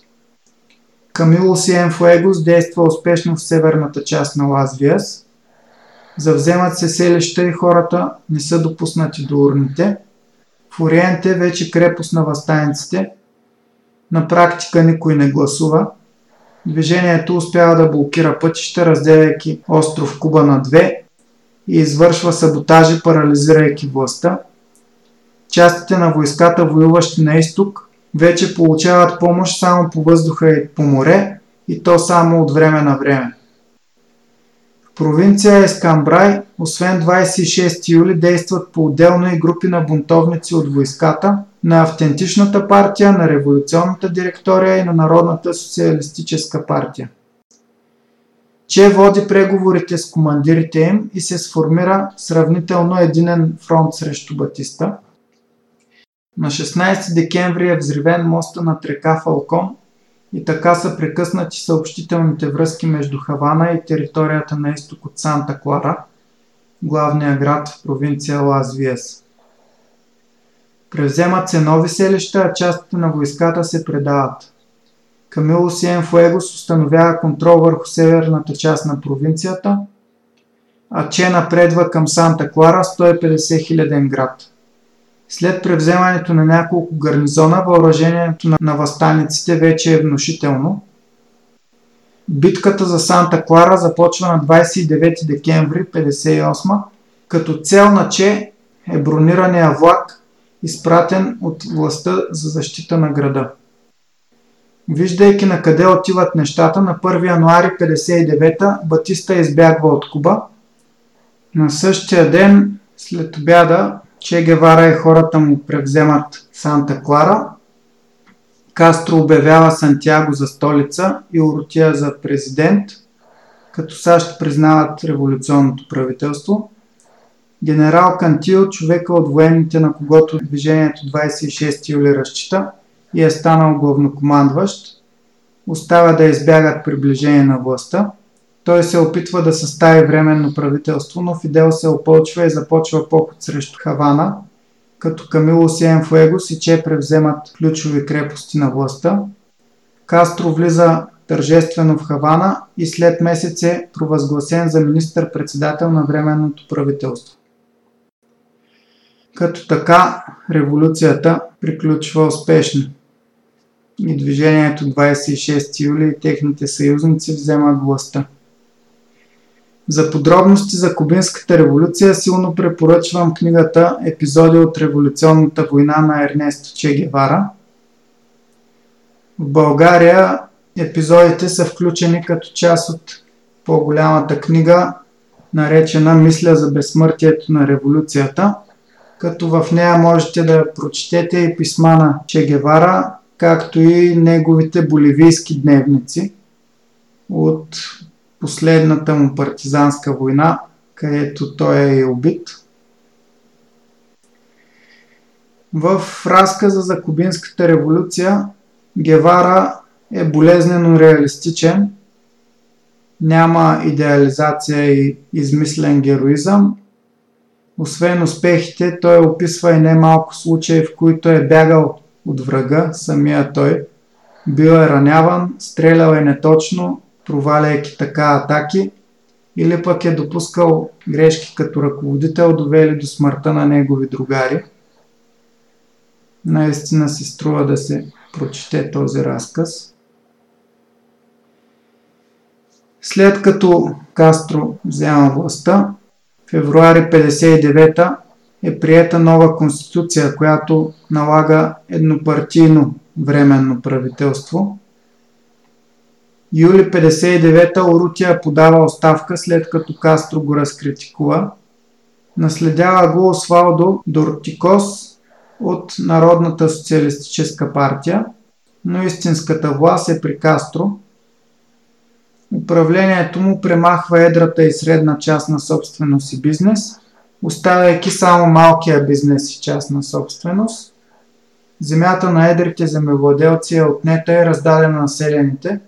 Камило Сиен Фуегос действа успешно в северната част на Лас Виас. Завземат се селища и хората не са допуснати до урните. В Ориенте вече крепост на възстаниците. На практика никой не гласува. Движението успява да блокира пътища, разделяйки остров Куба на две и извършва саботажи, парализирайки властта. Частите на войската, воюващи на изток, вече получават помощ само по въздуха и по море, и то само от време на време. В провинция Ескамбрай, освен 26 юли, действат по-отделно и групи на бунтовници от войската, на автентичната партия, на революционната директория и на Народната социалистическа партия че води преговорите с командирите им и се сформира сравнително единен фронт срещу Батиста. На 16 декември е взривен моста на река Фалкон и така са прекъснати съобщителните връзки между Хавана и територията на изток от Санта Клара, главния град в провинция Лас Виес. Превземат се нови селища, а частите на войската се предават. Камило Сиен Фуегос установява контрол върху северната част на провинцията, а Че напредва към Санта Клара 150 хиляден град. След превземането на няколко гарнизона, въоръжението на възстаниците вече е внушително. Битката за Санта Клара започва на 29 декември 1958, като цел на Че е бронирания влак, изпратен от властта за защита на града. Виждайки на къде отиват нещата, на 1 януари 59 Батиста избягва от Куба. На същия ден, след обяда, Че Гевара и хората му превземат Санта Клара. Кастро обявява Сантьяго за столица и Орутия за президент, като САЩ признават революционното правителство. Генерал Кантил, човека от военните, на когото движението 26 юли разчита и е станал главнокомандващ, оставя да избягат приближение на властта. Той се опитва да състави временно правителство, но Фидел се опълчва и започва поход срещу Хавана, като Камило Сиен Фуегос и Че превземат ключови крепости на властта. Кастро влиза тържествено в Хавана и след месец е провъзгласен за министър-председател на временното правителство. Като така революцията приключва успешно и движението 26 юли и техните съюзници вземат властта. За подробности за Кубинската революция силно препоръчвам книгата Епизоди от революционната война на Ернесто Че Гевара. В България епизодите са включени като част от по-голямата книга, наречена Мисля за безсмъртието на революцията, като в нея можете да прочетете и писма на Че Гевара, както и неговите боливийски дневници от последната му партизанска война, където той е убит. В разказа за Кубинската революция Гевара е болезнено реалистичен, няма идеализация и измислен героизъм. Освен успехите, той описва и немалко случаи, в които е бягал от врага, самия той. Бил е раняван, стрелял е неточно, проваляйки така атаки, или пък е допускал грешки като ръководител, довели до смъртта на негови другари. Наистина си струва да се прочете този разказ. След като Кастро взема властта, февруари 59 е приета нова конституция, която налага еднопартийно временно правителство. Юли 59-та Орутия подава оставка след като Кастро го разкритикува. Наследява го Освалдо Дортикос от Народната социалистическа партия, но истинската власт е при Кастро. Управлението му премахва едрата и средна част на собственост и бизнес – оставяйки само малкия бизнес и частна собственост. Земята на едрите земевладелци е отнета и раздадена на населените.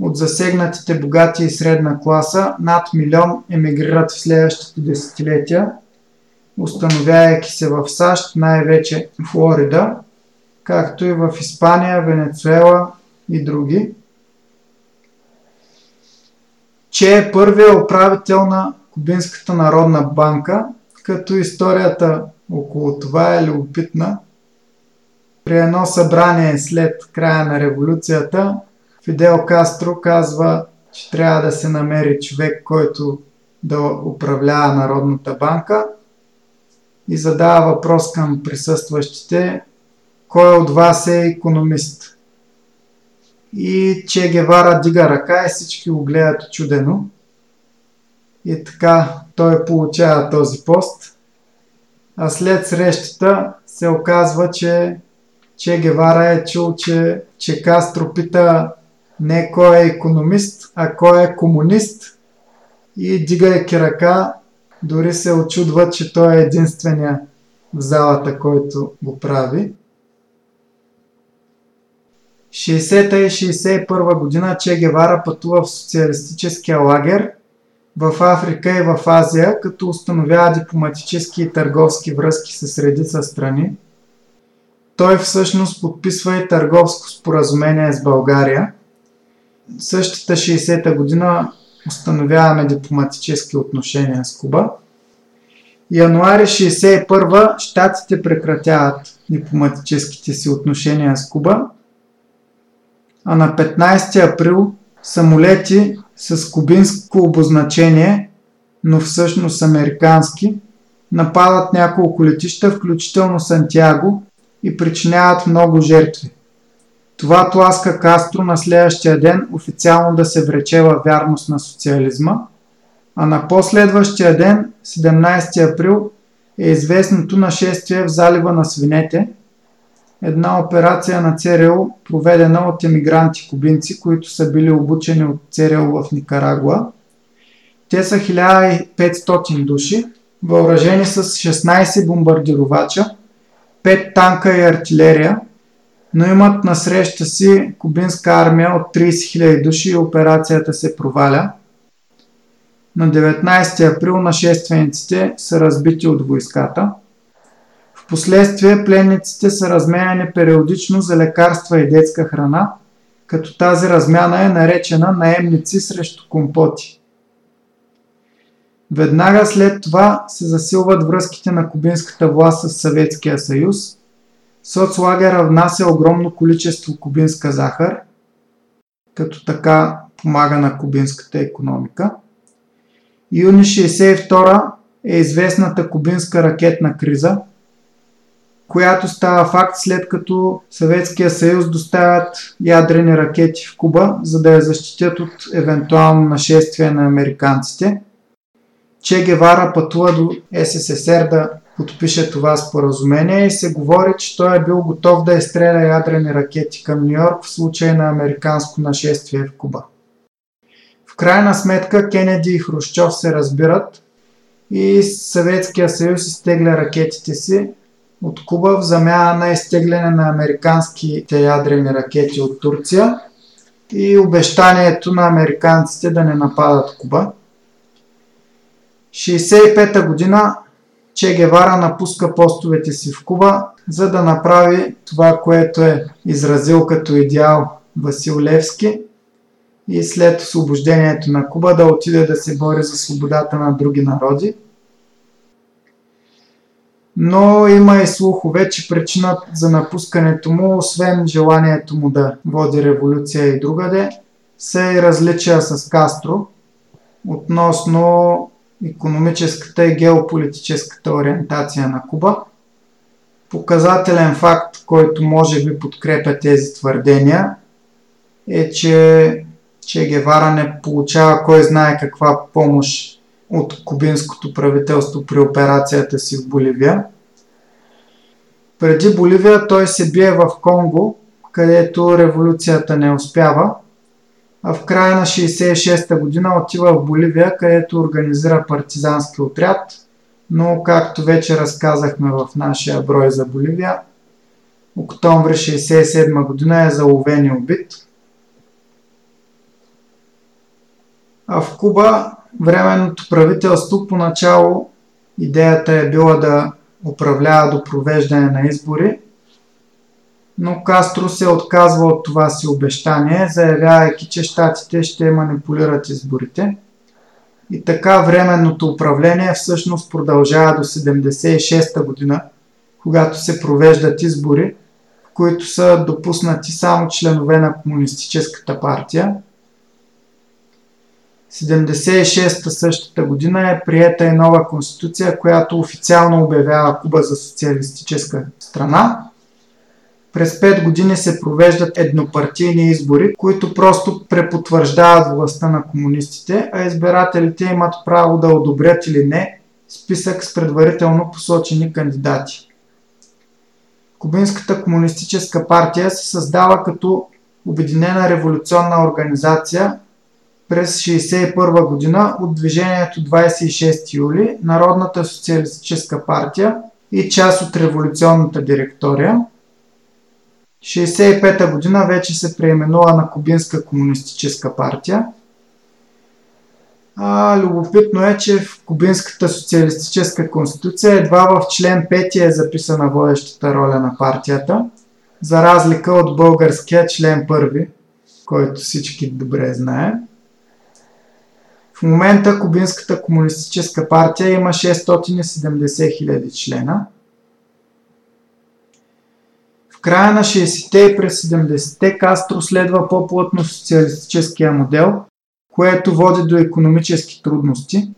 От засегнатите богати и средна класа над милион емигрират в следващите десетилетия, установявайки се в САЩ, най-вече Флорида, както и в Испания, Венецуела и други. Че е първият управител на Кубинската народна банка, като историята около това е любопитна. При едно събрание след края на революцията, Фидел Кастро казва, че трябва да се намери човек, който да управлява Народната банка и задава въпрос към присъстващите, кой от вас е економист? И Че Гевара дига ръка и всички го гледат чудено. И така той получава този пост. А след срещата се оказва, че Че Гевара е чул, че, че Кастро пита не кой е економист, а кой е комунист. И дигайки ръка, дори се очудва, че той е единствения в залата, който го прави. 60-та и 61 година Че Гевара пътува в социалистическия лагер в Африка и в Азия, като установява дипломатически и търговски връзки с редица страни. той всъщност подписва и търговско споразумение с България. Същата 60-та година установяваме дипломатически отношения с Куба. Януари 61 щатите прекратяват дипломатическите си отношения с Куба, а на 15 април самолети с кубинско обозначение, но всъщност американски, нападат няколко летища, включително Сантьяго, и причиняват много жертви. Това тласка Кастро на следващия ден официално да се врече във вярност на социализма, а на последващия ден, 17 април, е известното нашествие в залива на свинете, една операция на ЦРУ, проведена от емигранти кубинци, които са били обучени от ЦРУ в Никарагуа. Те са 1500 души, въоръжени с 16 бомбардировача, 5 танка и артилерия, но имат на среща си кубинска армия от 30 000 души и операцията се проваля. На 19 април нашествениците са разбити от войската. Впоследствие пленниците са разменяни периодично за лекарства и детска храна, като тази размяна е наречена наемници срещу компоти. Веднага след това се засилват връзките на кубинската власт с Съветския съюз. Соцлагера внася огромно количество кубинска захар, като така помага на кубинската економика. Юни 62 е известната кубинска ракетна криза, която става факт след като Съветския съюз доставят ядрени ракети в Куба, за да я защитят от евентуално нашествие на американците. Че Гевара пътува до СССР да подпише това споразумение и се говори, че той е бил готов да изстреля ядрени ракети към Нью Йорк в случай на американско нашествие в Куба. В крайна сметка Кенеди и Хрущов се разбират и Съветския съюз изтегля ракетите си от Куба в замяна на изтегляне на американските ядрени ракети от Турция и обещанието на американците да не нападат Куба. 65-та година Че Гевара напуска постовете си в Куба, за да направи това, което е изразил като идеал Васил Левски и след освобождението на Куба да отиде да се бори за свободата на други народи. Но има и слухове, че причината за напускането му, освен желанието му да води революция и другаде, са и различия с Кастро относно економическата и геополитическата ориентация на Куба. Показателен факт, който може би подкрепя тези твърдения, е, че Че Гевара не получава кой знае каква помощ от кубинското правителство при операцията си в Боливия. Преди Боливия той се бие в Конго, където революцията не успява – а в края на 66-та година отива в Боливия, където организира партизански отряд, но както вече разказахме в нашия брой за Боливия, октомври 67 година е заловен и убит. А в Куба временното правителство поначало идеята е била да управлява до провеждане на избори, но Кастро се отказва от това си обещание, заявявайки, че щатите ще манипулират изборите. И така временното управление всъщност продължава до 76-та година, когато се провеждат избори, в които са допуснати само членове на Комунистическата партия. 76-та същата година е приета и нова конституция, която официално обявява Куба за социалистическа страна през 5 години се провеждат еднопартийни избори, които просто препотвърждават властта на комунистите, а избирателите имат право да одобрят или не списък с предварително посочени кандидати. Кубинската комунистическа партия се създава като Обединена революционна организация през 1961 година от движението 26 юли, Народната социалистическа партия и част от революционната директория – 1965 година вече се преименува на Кубинска комунистическа партия. А, любопитно е, че в Кубинската социалистическа конституция едва в член 5 е записана водещата роля на партията, за разлика от българския член 1, който всички добре знаем. В момента Кубинската комунистическа партия има 670 000 члена. В края на 60-те и през 70-те Кастро следва по-плътно социалистическия модел, което води до економически трудности.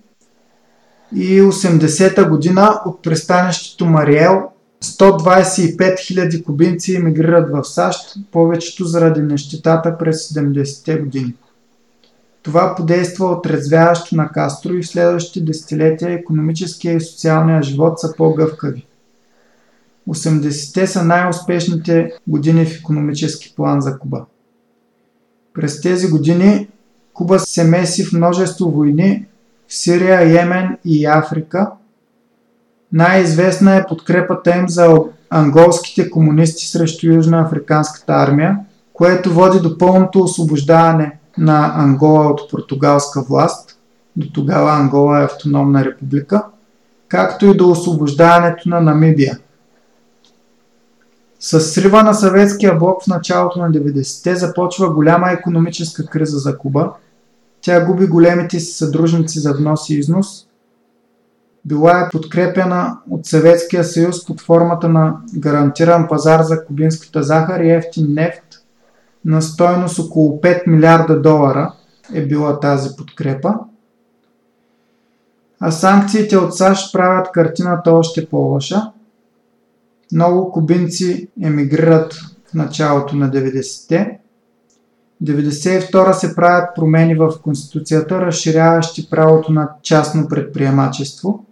И 80-та година от пристанището Мариел 125 000 кубинци емигрират в САЩ, повечето заради нещетата през 70-те години. Това подейства отрезвяващо на Кастро и в следващите десетилетия економическия и социалния живот са по-гъвкави. 80-те са най-успешните години в економически план за Куба. През тези години Куба се меси в множество войни в Сирия, Йемен и Африка. Най-известна е подкрепата им за анголските комунисти срещу Южноафриканската армия, което води до пълното освобождаване на Ангола от португалска власт. До тогава Ангола е автономна република, както и до освобождаването на Намибия. С срива на съветския блок в началото на 90-те започва голяма економическа криза за Куба. Тя губи големите си съдружници за внос и износ. Била е подкрепена от Съветския съюз под формата на гарантиран пазар за кубинската захар и ефтин нефт на стойност около 5 милиарда долара е била тази подкрепа. А санкциите от САЩ правят картината още по-лоша. Много кубинци емигрират в началото на 90-те. 92 се правят промени в Конституцията, разширяващи правото на частно предприемачество,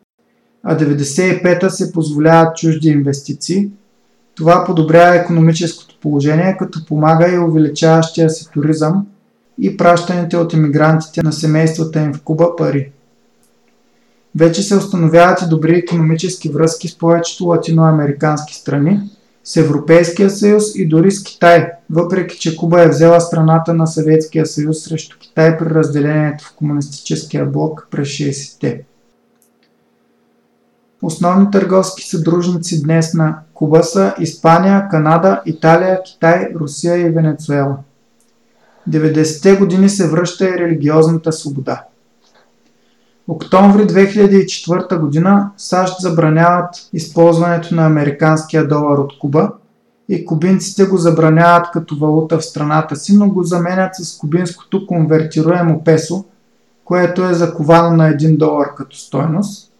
а 95-та се позволяват чужди инвестиции. Това подобрява економическото положение, като помага и увеличаващия се туризъм и пращаните от емигрантите на семействата им в Куба пари. Вече се установяват и добри економически връзки с повечето латиноамерикански страни, с Европейския съюз и дори с Китай, въпреки че Куба е взела страната на Съветския съюз срещу Китай при разделението в комунистическия блок през 60-те. Основни търговски съдружници днес на Куба са Испания, Канада, Италия, Китай, Русия и Венецуела. 90-те години се връща и религиозната свобода. Октомври 2004 година САЩ забраняват използването на американския долар от Куба и кубинците го забраняват като валута в страната си, но го заменят с кубинското конвертируемо песо, което е заковано на 1 долар като стойност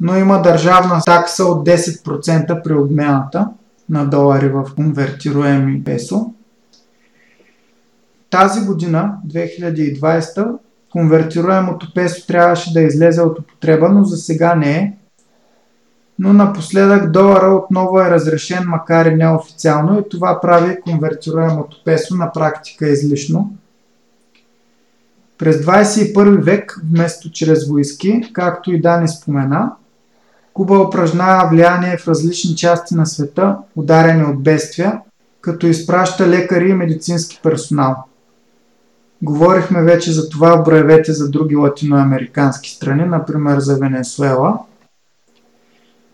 но има държавна такса от 10% при обмяната на долари в конвертируеми песо. Тази година, 2020, конвертируемото песо трябваше да излезе от употреба, но за сега не е. Но напоследък долара отново е разрешен, макар и неофициално, и това прави конвертируемото песо на практика излишно. През 21 век, вместо чрез войски, както и Дани спомена, Куба упражнява влияние в различни части на света, ударени от бедствия, като изпраща лекари и медицински персонал. Говорихме вече за това в броевете за други латиноамерикански страни, например за Венесуела.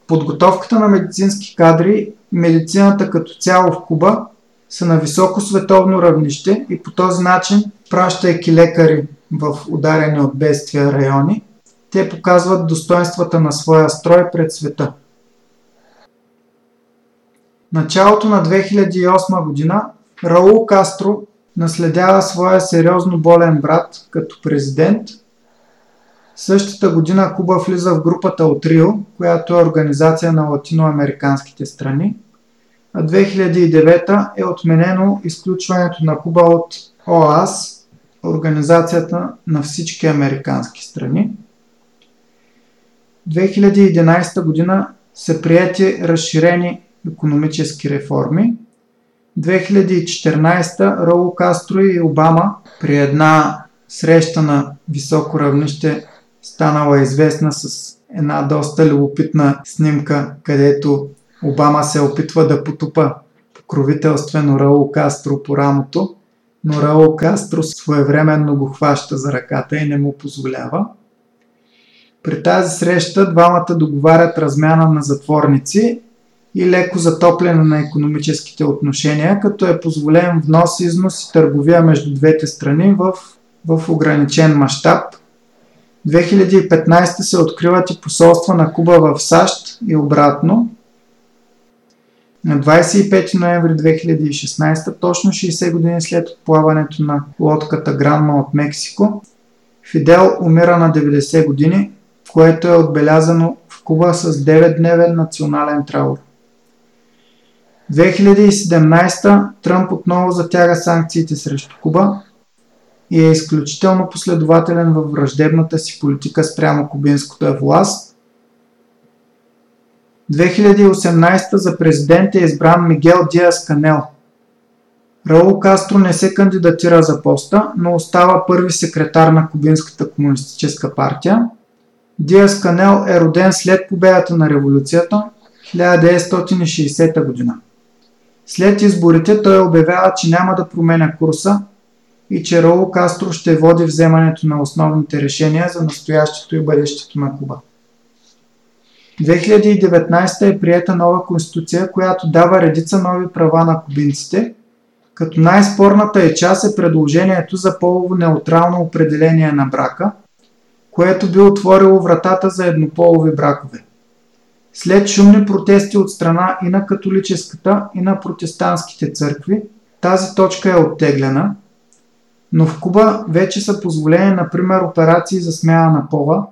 Подготовката на медицински кадри медицината като цяло в Куба са на високо световно равнище и по този начин, пращайки лекари в ударени от бедствия райони, те показват достоинствата на своя строй пред света. Началото на 2008 година Раул Кастро наследява своя сериозно болен брат като президент. Същата година Куба влиза в групата от Рио, която е организация на латиноамериканските страни, а 2009 е отменено изключването на Куба от ОАС, Организацията на всички американски страни. 2011 година са прияти разширени економически реформи. 2014 Роу Кастро и Обама при една среща на високо равнище станала известна с една доста любопитна снимка, където Обама се опитва да потупа покровителствено Раул Кастро по рамото. но Раул Кастро своевременно го хваща за ръката и не му позволява. При тази среща двамата договарят размяна на затворници и леко затопляне на економическите отношения, като е позволен внос, износ и търговия между двете страни в, в ограничен мащаб. 2015 се откриват и посолства на Куба в САЩ и обратно. На 25 ноември 2016, точно 60 години след отплаването на лодката Гранма от Мексико, Фидел умира на 90 години, което е отбелязано в Куба с 9-дневен национален траур. 2017 Тръмп отново затяга санкциите срещу Куба и е изключително последователен във враждебната си политика спрямо кубинската власт. 2018 за президент е избран Мигел Диас Канел. Раул Кастро не се кандидатира за поста, но остава първи секретар на Кубинската комунистическа партия. Диас Канел е роден след победата на революцията 1960 година. След изборите той обявява, че няма да променя курса и че Раул Кастро ще води вземането на основните решения за настоящето и бъдещето на Куба. 2019 е приета нова конституция, която дава редица нови права на кубинците, като най-спорната е част е предложението за полово неутрално определение на брака, което би отворило вратата за еднополови бракове. След шумни протести от страна и на католическата, и на протестантските църкви, тази точка е оттеглена, но в Куба вече са позволени, например, операции за смяна на пола,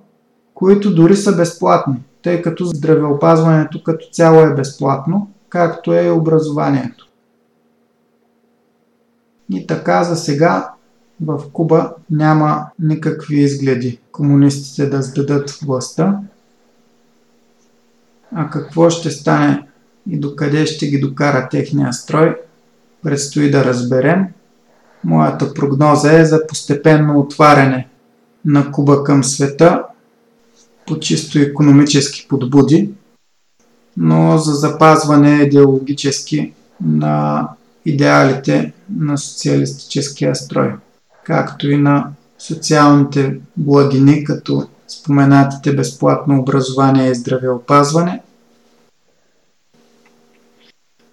които дори са безплатни, тъй като здравеопазването като цяло е безплатно, както е и образованието. И така за сега в Куба няма никакви изгледи комунистите да сдадат властта, а какво ще стане и докъде ще ги докара техния строй, предстои да разберем. Моята прогноза е за постепенно отваряне на Куба към света по чисто економически подбуди, но за запазване идеологически на идеалите на социалистическия строй, както и на социалните благини, като споменатите безплатно образование и здравеопазване.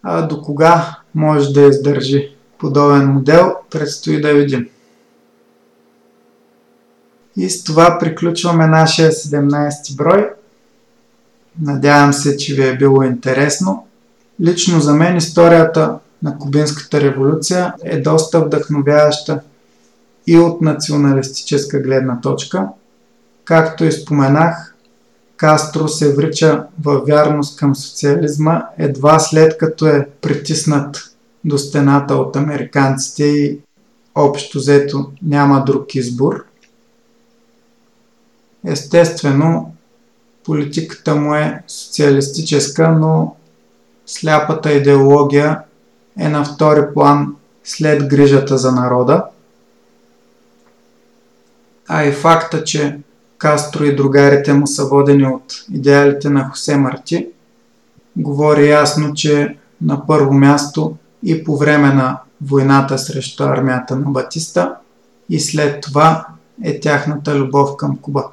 А до кога може да издържи подобен модел, предстои да видим. И с това приключваме нашия 17 брой. Надявам се, че ви е било интересно. Лично за мен историята на Кубинската революция е доста вдъхновяваща и от националистическа гледна точка – Както и споменах, Кастро се врича във вярност към социализма едва след като е притиснат до стената от американците и общо взето няма друг избор. Естествено, политиката му е социалистическа, но сляпата идеология е на втори план след грижата за народа. А и факта, че Кастро и другарите му са водени от идеалите на Хосе Марти, говори ясно, че на първо място и по време на войната срещу армията на Батиста и след това е тяхната любов към Куба.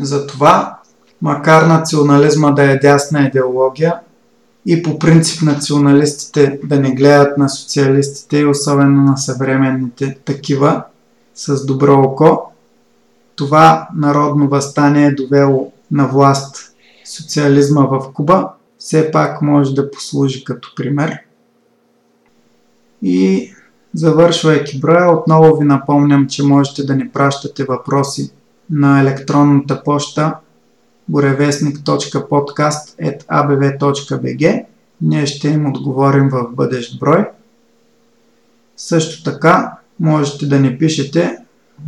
Затова, макар национализма да е дясна идеология и по принцип националистите да не гледат на социалистите и особено на съвременните такива, с добро око. Това народно възстание е довело на власт социализма в Куба. Все пак може да послужи като пример. И завършвайки броя, отново ви напомням, че можете да ни пращате въпроси на електронната поща borevestnik.podcast.abv.bg Ние ще им отговорим в бъдещ брой. Също така можете да ни пишете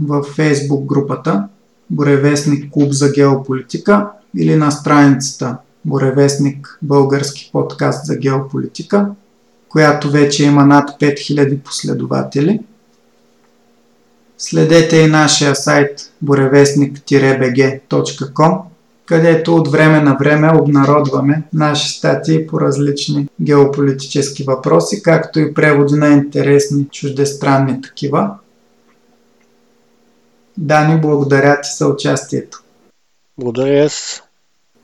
в Facebook групата Боревестник Клуб за геополитика или на страницата Боревестник Български подкаст за геополитика, която вече има над 5000 последователи. Следете и нашия сайт borevestnik-bg.com, където от време на време обнародваме наши статии по различни геополитически въпроси, както и преводи на интересни чуждестранни такива. Дани, благодаря ти за участието. Благодаря аз.